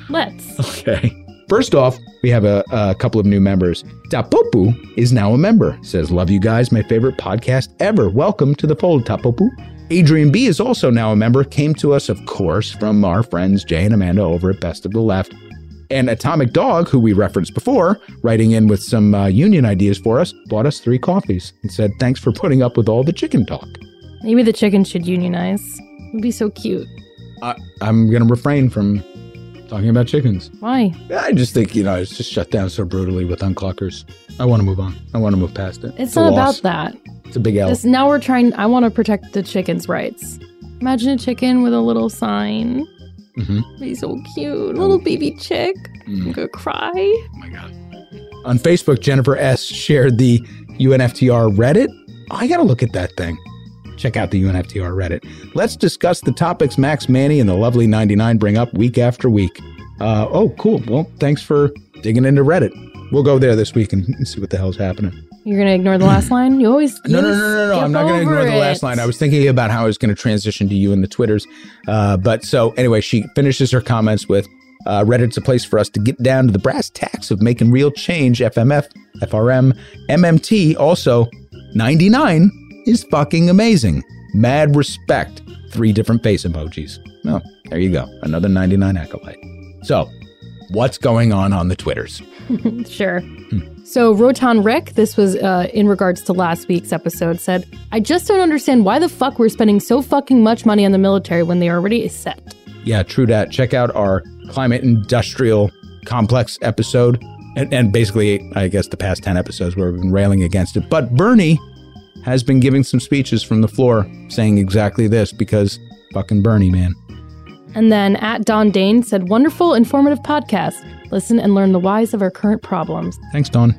Let's. Okay. First off, we have a, a couple of new members. Tapopu is now a member. Says, Love you guys, my favorite podcast ever. Welcome to the fold, Tapopu. Adrian B is also now a member, came to us, of course, from our friends Jay and Amanda over at Best of the Left. And Atomic Dog, who we referenced before, writing in with some uh, union ideas for us, bought us three coffees and said, Thanks for putting up with all the chicken talk. Maybe the chickens should unionize. It'd be so cute. I, I'm going to refrain from talking about chickens. Why? I just think, you know, it's just shut down so brutally with unclockers. I want to move on. I want to move past it. It's a not about that. It's a big L. This, now we're trying. I want to protect the chickens' rights. Imagine a chicken with a little sign. Mhm. Be so cute, little baby chick. Mm. I'm gonna cry. Oh my God. On Facebook, Jennifer S. shared the UNFTR Reddit. I got to look at that thing. Check out the UNFTR Reddit. Let's discuss the topics Max Manny and the lovely 99 bring up week after week. Uh, oh, cool. Well, thanks for digging into Reddit. We'll go there this week and, [LAUGHS] see what the hell's happening. You're gonna ignore the last line. You always. you No, no, no, no, no. I'm not going to over ignore the last line. I was thinking about how I was going to transition to you and the Twitters. Uh, but so anyway, she finishes her comments with uh, Reddit's a place for us to get down to the brass tacks of making real change. FMF, FRM, MMT. Also, 99 is fucking amazing. Mad respect. Three different face emojis. Oh, there you go. Another 99 acolyte. So, what's going on on the Twitters? [LAUGHS] sure. So, Rotan Rick, this was uh, in regards to last week's episode, said, I just don't understand why the fuck we're spending so fucking much money on the military when they already is set. Yeah, true that. Check out our climate industrial complex episode. And, and basically, I guess the past 10 episodes where we've been railing against it. But Bernie has been giving some speeches from the floor saying exactly this because fucking Bernie, man. And then at Don Dane said, Wonderful, informative podcast. Listen and learn the whys of our current problems. Thanks, Don.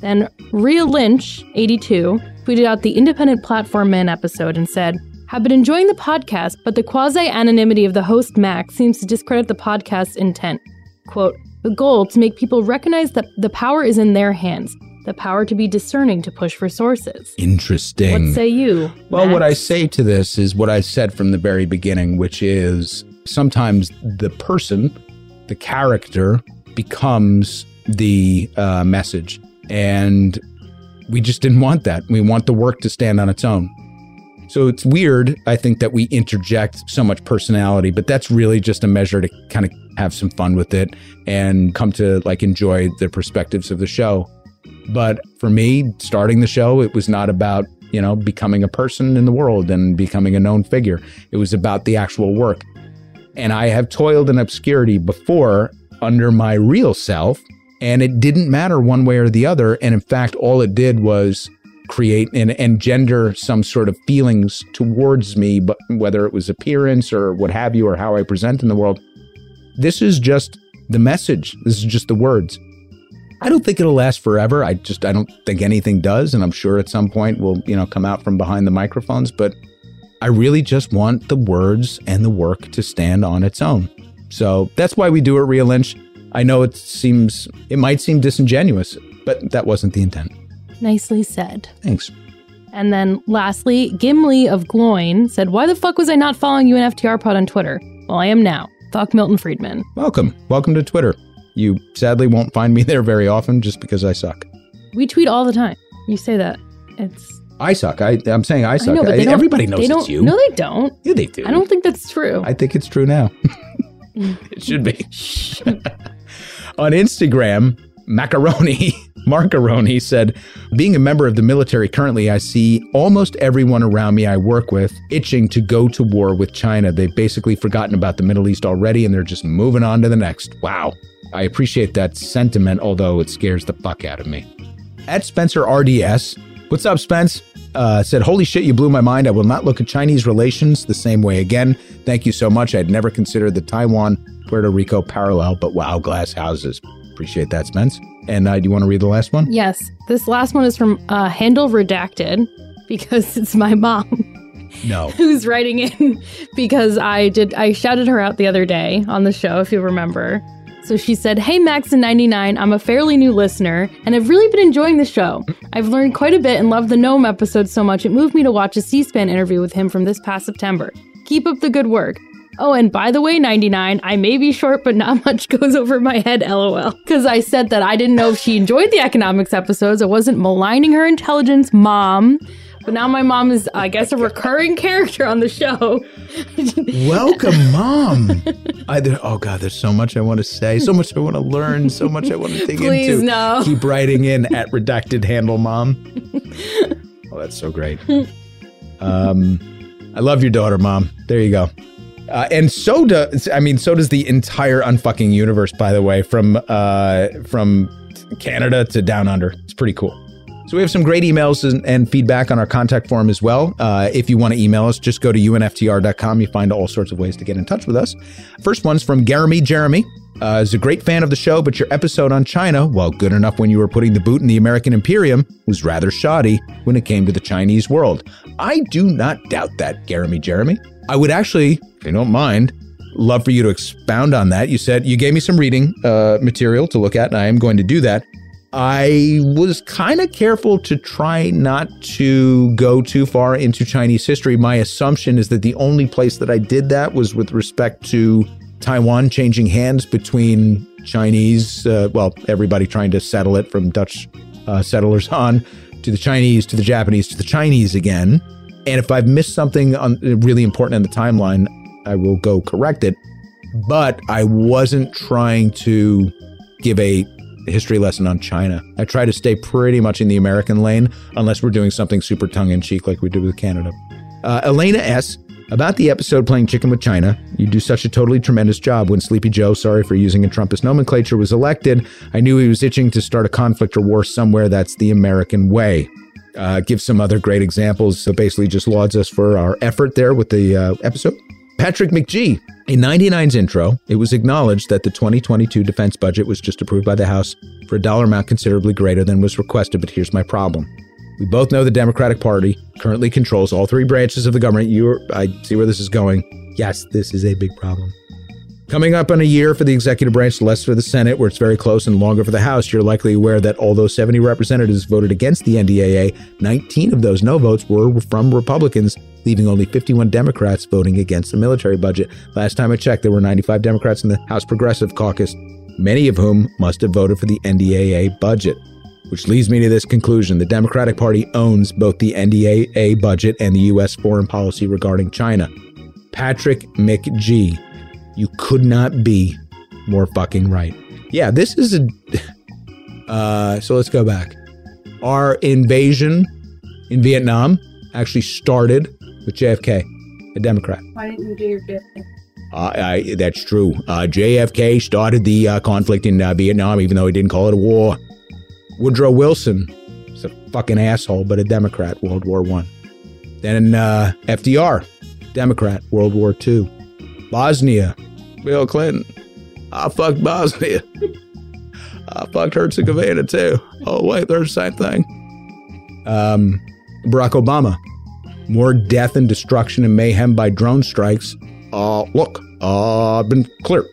Then Rhea Lynch, 82, tweeted out the Independent Platform Man episode and said, Have been enjoying the podcast, but the quasi anonymity of the host Max seems to discredit the podcast's intent. Quote, the goal to make people recognize that the power is in their hands, the power to be discerning to push for sources. Interesting. What say you? Well, Max? what I say to this is what I said from the very beginning, which is sometimes the person, the character, becomes the uh, message. And we just didn't want that. We want the work to stand on its own. So it's weird, I think, that we interject so much personality, but that's really just a measure to kind of have some fun with it and come to like enjoy the perspectives of the show. But for me, starting the show, it was not about, you know, becoming a person in the world and becoming a known figure. It was about the actual work. And I have toiled in obscurity before under my real self, and it didn't matter one way or the other. And in fact, all it did was create and engender some sort of feelings towards me, but whether it was appearance or what have you, or how I present in the world. This is just the message. This is just the words. I don't think it'll last forever. I just I don't think anything does, and I'm sure at some point we'll you know come out from behind the microphones. But I really just want the words and the work to stand on its own. So that's why we do it, Real Lynch. I know it seems it might seem disingenuous, but that wasn't the intent. Nicely said. Thanks. And then lastly, Gimli of Gloin said, Why the fuck was I not following you and FTR Pod on Twitter? Well, I am now. Fuck Milton Friedman. Welcome, welcome to Twitter. You sadly won't find me [LAUGHS] there very often, just because I suck. We tweet all the time. You say that. It's. I suck. I, I'm saying I suck. I know, don't- everybody knows they it's you. No, they don't. Yeah, they do. I don't think that's true. I think it's true now. [LAUGHS] it should be. [LAUGHS] On Instagram, Macaroni, Macaroni said, Being a member of the military currently, I see almost everyone around me I work with itching to go to war with China. They've basically forgotten about the Middle East already and they're just moving on to the next. Wow. I appreciate that sentiment, although it scares the fuck out of me. At Spencer RDS, what's up, Spence? Uh, said, Holy shit, you blew my mind. I will not look at Chinese relations the same way again. Thank you so much. I'd never considered the Taiwan Puerto Rico parallel, but wow, glass houses. Appreciate that, Spence. And uh, do you want to read the last one? Yes. This last one is from uh, Handle Redacted [LAUGHS] because it's my mom No. [LAUGHS] who's writing in [LAUGHS] because I did I shouted her out the other day on the show if you remember. So she said, "Hey Max and 99, I'm a fairly new listener and I've really been enjoying the show. I've learned quite a bit and loved the Noam episode so much it moved me to watch a C-SPAN interview with him from this past September. Keep up the good work." Oh, and by the way, 99, I may be short, but not [LAUGHS] much goes over my head, lol. Because I said that I didn't know if she enjoyed the economics episodes. I wasn't maligning her intelligence, mom. But now my mom is, I guess, a recurring character on the show. [LAUGHS] Welcome, Mom. I, there, oh God, there's so much I want to say, so much I want to learn, so much I want to dig Please, into. no. Keep writing in at redacted handle mom. Oh, that's so great. Um, I love your daughter, mom. There you go. Uh, and so does I mean, so does the entire unfucking universe. By the way, from uh, from Canada to down under, it's pretty cool. So we have some great emails and, and feedback on our contact form as well. Uh, if you want to email us, just go to unftr.com. You find all sorts of ways to get in touch with us. First one's from Jeremy Jeremy. Uh, is a great fan of the show, but your episode on China, while good enough when you were putting the boot in the American Imperium, was rather shoddy when it came to the Chinese world. I do not doubt that, Jeremy Jeremy. I would actually, if you don't mind, love for you to expound on that. You said you gave me some reading uh, material to look at, and I am going to do that. I was kind of careful to try not to go too far into Chinese history. My assumption is that the only place that I did that was with respect to Taiwan changing hands between Chinese, uh, well, everybody trying to settle it from Dutch uh, settlers on to the Chinese, to the Japanese, to the Chinese again. And if I've missed something on, really important in the timeline, I will go correct it. But I wasn't trying to give a history lesson on China. I try to stay pretty much in the American lane, unless we're doing something super tongue in cheek like we did with Canada. Uh, Elena S. About the episode playing chicken with China, you do such a totally tremendous job. When Sleepy Joe, sorry for using a Trumpist nomenclature, was elected, I knew he was itching to start a conflict or war somewhere. That's the American way. Uh, give some other great examples. So basically, just lauds us for our effort there with the uh, episode. Patrick McGee. In 99's intro, it was acknowledged that the 2022 defense budget was just approved by the House for a dollar amount considerably greater than was requested, but here's my problem. We both know the Democratic Party currently controls all three branches of the government. You, I see where this is going. Yes, this is a big problem. Coming up on a year for the executive branch, less for the Senate, where it's very close, and longer for the House, you're likely aware that although 70 representatives voted against the NDAA, 19 of those no votes were from Republicans, leaving only 51 Democrats voting against the military budget. Last time I checked, there were 95 Democrats in the House Progressive Caucus, many of whom must have voted for the NDAA budget. Which leads me to this conclusion the Democratic Party owns both the NDAA budget and the U.S. foreign policy regarding China. Patrick McGee, you could not be more fucking right. Yeah, this is a. [LAUGHS] Uh, so let's go back. Our invasion in Vietnam actually started with JFK, a Democrat. Why didn't you do your bit? Uh, I, that's true. Uh, JFK started the uh, conflict in uh, Vietnam, even though he didn't call it a war. Woodrow Wilson is a fucking asshole, but a Democrat, World War One. Then uh, FDR, Democrat, World War Two. Bosnia, Bill Clinton. I fucked Bosnia. I fucked Herzegovina too. Oh wait, they're the same thing. Um, Barack Obama, more death and destruction and mayhem by drone strikes. Uh, look, uh, I've been clear.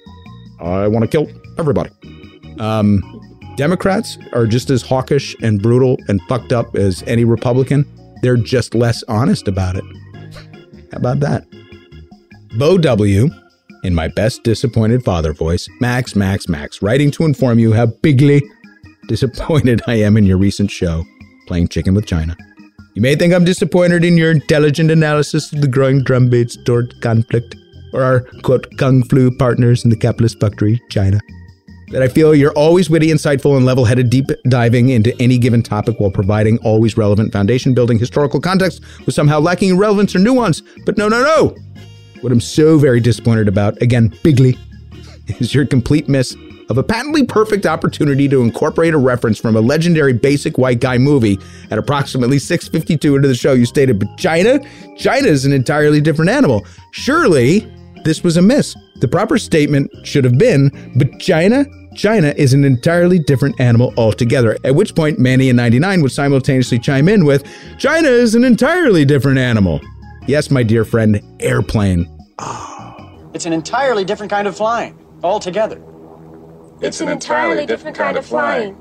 I want to kill everybody. Um, Democrats are just as hawkish and brutal and fucked up as any Republican. They're just less honest about it. How about that? Bo W, in my best disappointed father voice, Max, Max, Max, writing to inform you how bigly disappointed I am in your recent show, Playing Chicken with China. You may think I'm disappointed in your intelligent analysis of the growing drumbeats toward conflict, or our, quote, kung flu partners in the capitalist factory, China. That I feel you're always witty, insightful, and level headed, deep diving into any given topic while providing always relevant foundation building historical context with somehow lacking relevance or nuance. But no, no, no! What I'm so very disappointed about, again, bigly, [LAUGHS] is your complete miss of a patently perfect opportunity to incorporate a reference from a legendary basic white guy movie at approximately 652 into the show. You stated but china china is an entirely different animal. Surely this was a miss. The proper statement should have been but china china is an entirely different animal altogether. At which point manny and 99 would simultaneously chime in with china is an entirely different animal yes my dear friend airplane It's an entirely different kind of flying, altogether. It's an entirely different kind of flying.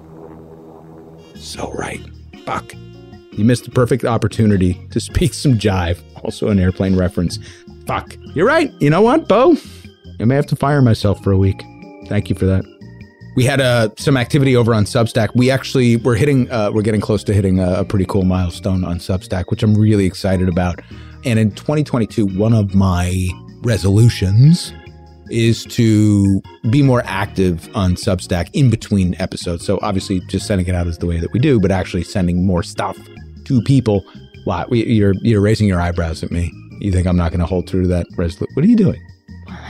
So right. Fuck. You missed the perfect opportunity to speak some jive. Also an airplane reference. Fuck. You're right. You know what, Bo? I may have to fire myself for a week. Thank you for that. We had uh, some activity over on Substack. We actually we're hitting uh, we're getting close to hitting a, a pretty cool milestone on Substack, which I'm really excited about. And in 2022, one of my resolutions is to be more active on Substack in between episodes. So obviously, just sending it out is the way that we do, but actually sending more stuff to people. Why you're you're raising your eyebrows at me? You think I'm not going to hold true to that resolution? What are you doing?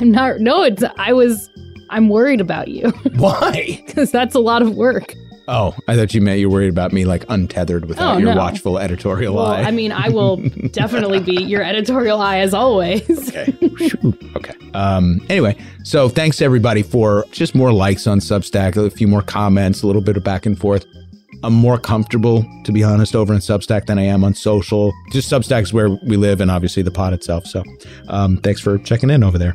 I'm not. No, it's. I was. I'm worried about you. [LAUGHS] Why? Because that's a lot of work. Oh, I thought you meant you were worried about me like untethered without Oh, your no. watchful editorial Well, eye. I mean, I will [LAUGHS] definitely be your editorial eye as always. Okay. Okay. Um, anyway, so thanks everybody for just more likes on Substack, a few more comments, a little bit of back and forth. I'm more comfortable, to be honest, over in Substack than I am on social. Just Substack is where we live, and obviously the pod itself. So, um, thanks for checking in over there.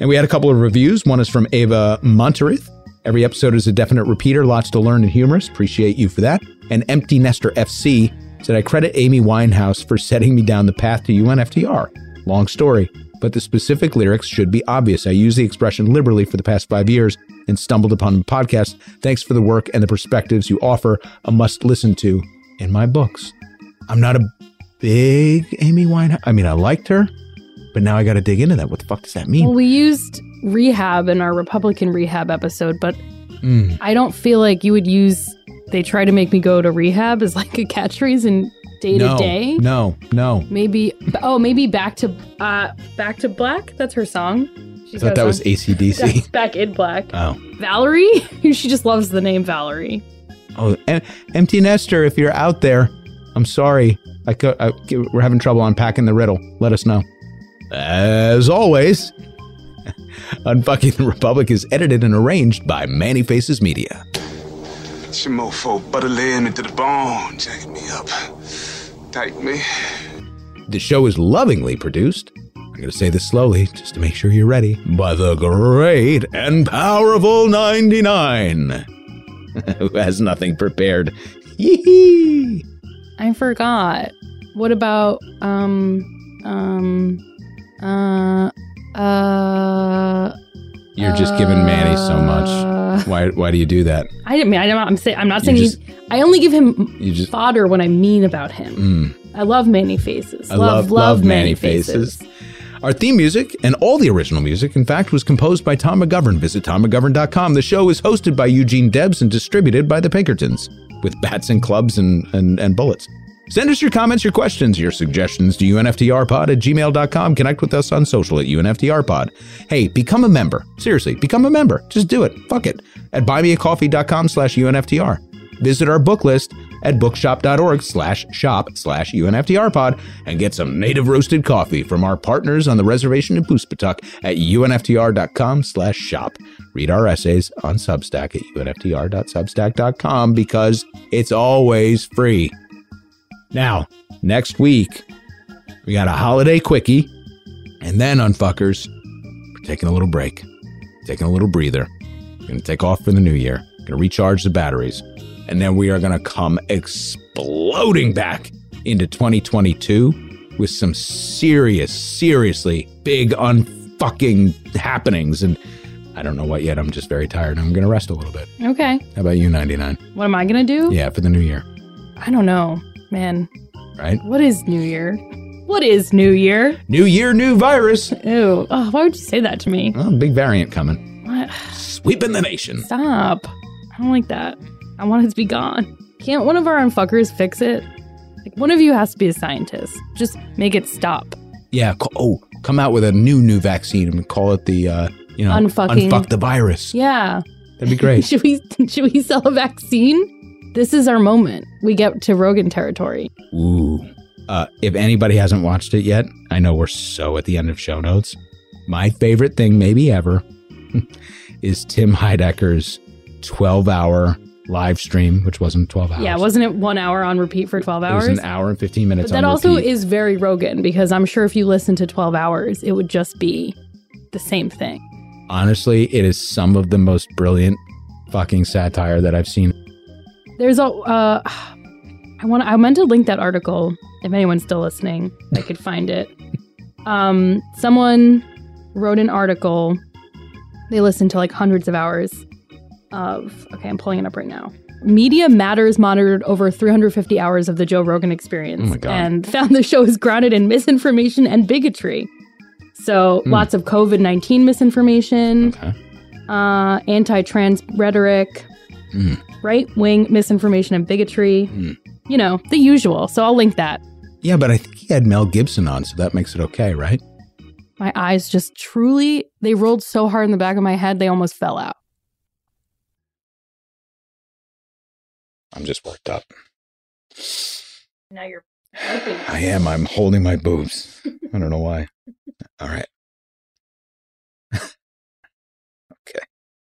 And we had a couple of reviews. One is from Ava Monterith. Every episode is a definite repeater, lots to learn and humorous. Appreciate you for that. And Empty Nester FC said, I credit Amy Winehouse for setting me down the path to UNFTR. Long story, but the specific lyrics should be obvious. I use the expression liberally for the past five years and stumbled upon the podcast. Thanks for the work and the perspectives you offer. A must listen to in my books. I'm not a big Amy Winehouse. I mean, I liked her, but now I got to dig into that. What the fuck does that mean? Well, we used rehab in our Republican rehab episode, but Mm. I don't feel like you would use. They try to make me go to rehab as like a catchphrase in day to day. no, no. Maybe. Oh, maybe back to uh back to black. That's her song. I She's thought got a that was song- ACDC. That's back in black. Oh. Valerie. [LAUGHS] she just loves the name Valerie. Oh, em- empty nester, if you're out there, I'm sorry. I co- I, we're having trouble unpacking the riddle. Let us know. As always, Unfucking the [LAUGHS] Republic is edited and arranged by Manny Faces Media. It's your mofo butter laying into the bone, jacking me up. Tight me. The show is lovingly produced. I'm going to say this slowly just to make sure you're ready. By the great and powerful 99, [LAUGHS] who has nothing prepared. [LAUGHS] Yee I forgot. What about um um uh uh You're just giving Manny so much. Why? Why do you do that? I didn't mean I don't I'm saying I'm not saying just- I only give him You just. fodder when I mean about him. Mm. I love Manny Faces. I love, love, Manny faces. Our theme music and all the original music, in fact, was composed by Tom McGovern. Visit tommcgovern.com. The show is hosted by Eugene Debs and distributed by the Pinkertons with bats and clubs and, and, and bullets. Send us your comments, your questions, your suggestions to unftrpod at gmail.com. Connect with us on social at unftrpod. Hey, become a member. Seriously, become a member. Just do it. Fuck it. At buymeacoffee.com slash unftr. Visit our book list at bookshop.org slash shop slash unftrpod and get some native roasted coffee from our partners on the reservation in Poospatuck at unftr.com slash shop. Read our essays on Substack at unftr.substack.com because it's always free. Now, next week, we got a holiday quickie, and then unfuckers, we're taking a little break, taking a little breather. We're going to take off for the new year, going to recharge the batteries, and then we are going to come exploding back into 2022 with some serious, seriously big unfucking happenings. And I don't know what yet. I'm just very tired. I'm going to rest a little bit. Okay. How about you, 99? What am I gonna do? Yeah, for the new year, I don't know, man. right? What is New Year? What is New Year? New year, new virus. Ew. Oh, why would you say that to me? Oh, big variant coming. What? Sweeping the nation. Stop. I don't like that. I want it to be gone. Can't one of our unfuckers fix it? Like one of you has to be a scientist. Just make it stop. Yeah. Oh, come out with a new, new vaccine and call it the, uh, you know, Unfucking- unfuck the virus. Yeah. That'd be great. [LAUGHS] should we should we sell a vaccine? This is our moment. We get to Rogan territory. Ooh. Uh, if anybody hasn't watched it yet, I know we're so at the end of show notes. My favorite thing, maybe ever, [LAUGHS] is Tim Heidecker's 12 hour live stream, which wasn't 12 hours. Yeah, wasn't it one hour on repeat for twelve hours? It was an hour and 15 minutes But that also repeat. is very Rogan because I'm sure if you listen to 12 hours, it would just be the same thing. Honestly, it is some of the most brilliant fucking satire that I've seen. There's a, uh, [SIGHS] I want, I meant to link that article. If anyone's still listening, I could find it. Um, someone wrote an article. They listened to like hundreds of hours of. Okay, I'm pulling it up right now. Media Matters monitored over 350 hours of the Joe Rogan experience Oh and found the show is grounded in misinformation and bigotry. So Hmm. lots of COVID 19 misinformation, uh, anti trans rhetoric, Hmm. right wing misinformation and bigotry. You know, the usual. So I'll link that. Yeah, but I think he had Mel Gibson on, so that makes it okay, right? My eyes just truly, they rolled so hard in the back of my head, they almost fell out. I'm just worked up. Now you're. I am. I'm holding my boobs. I don't know why. All right.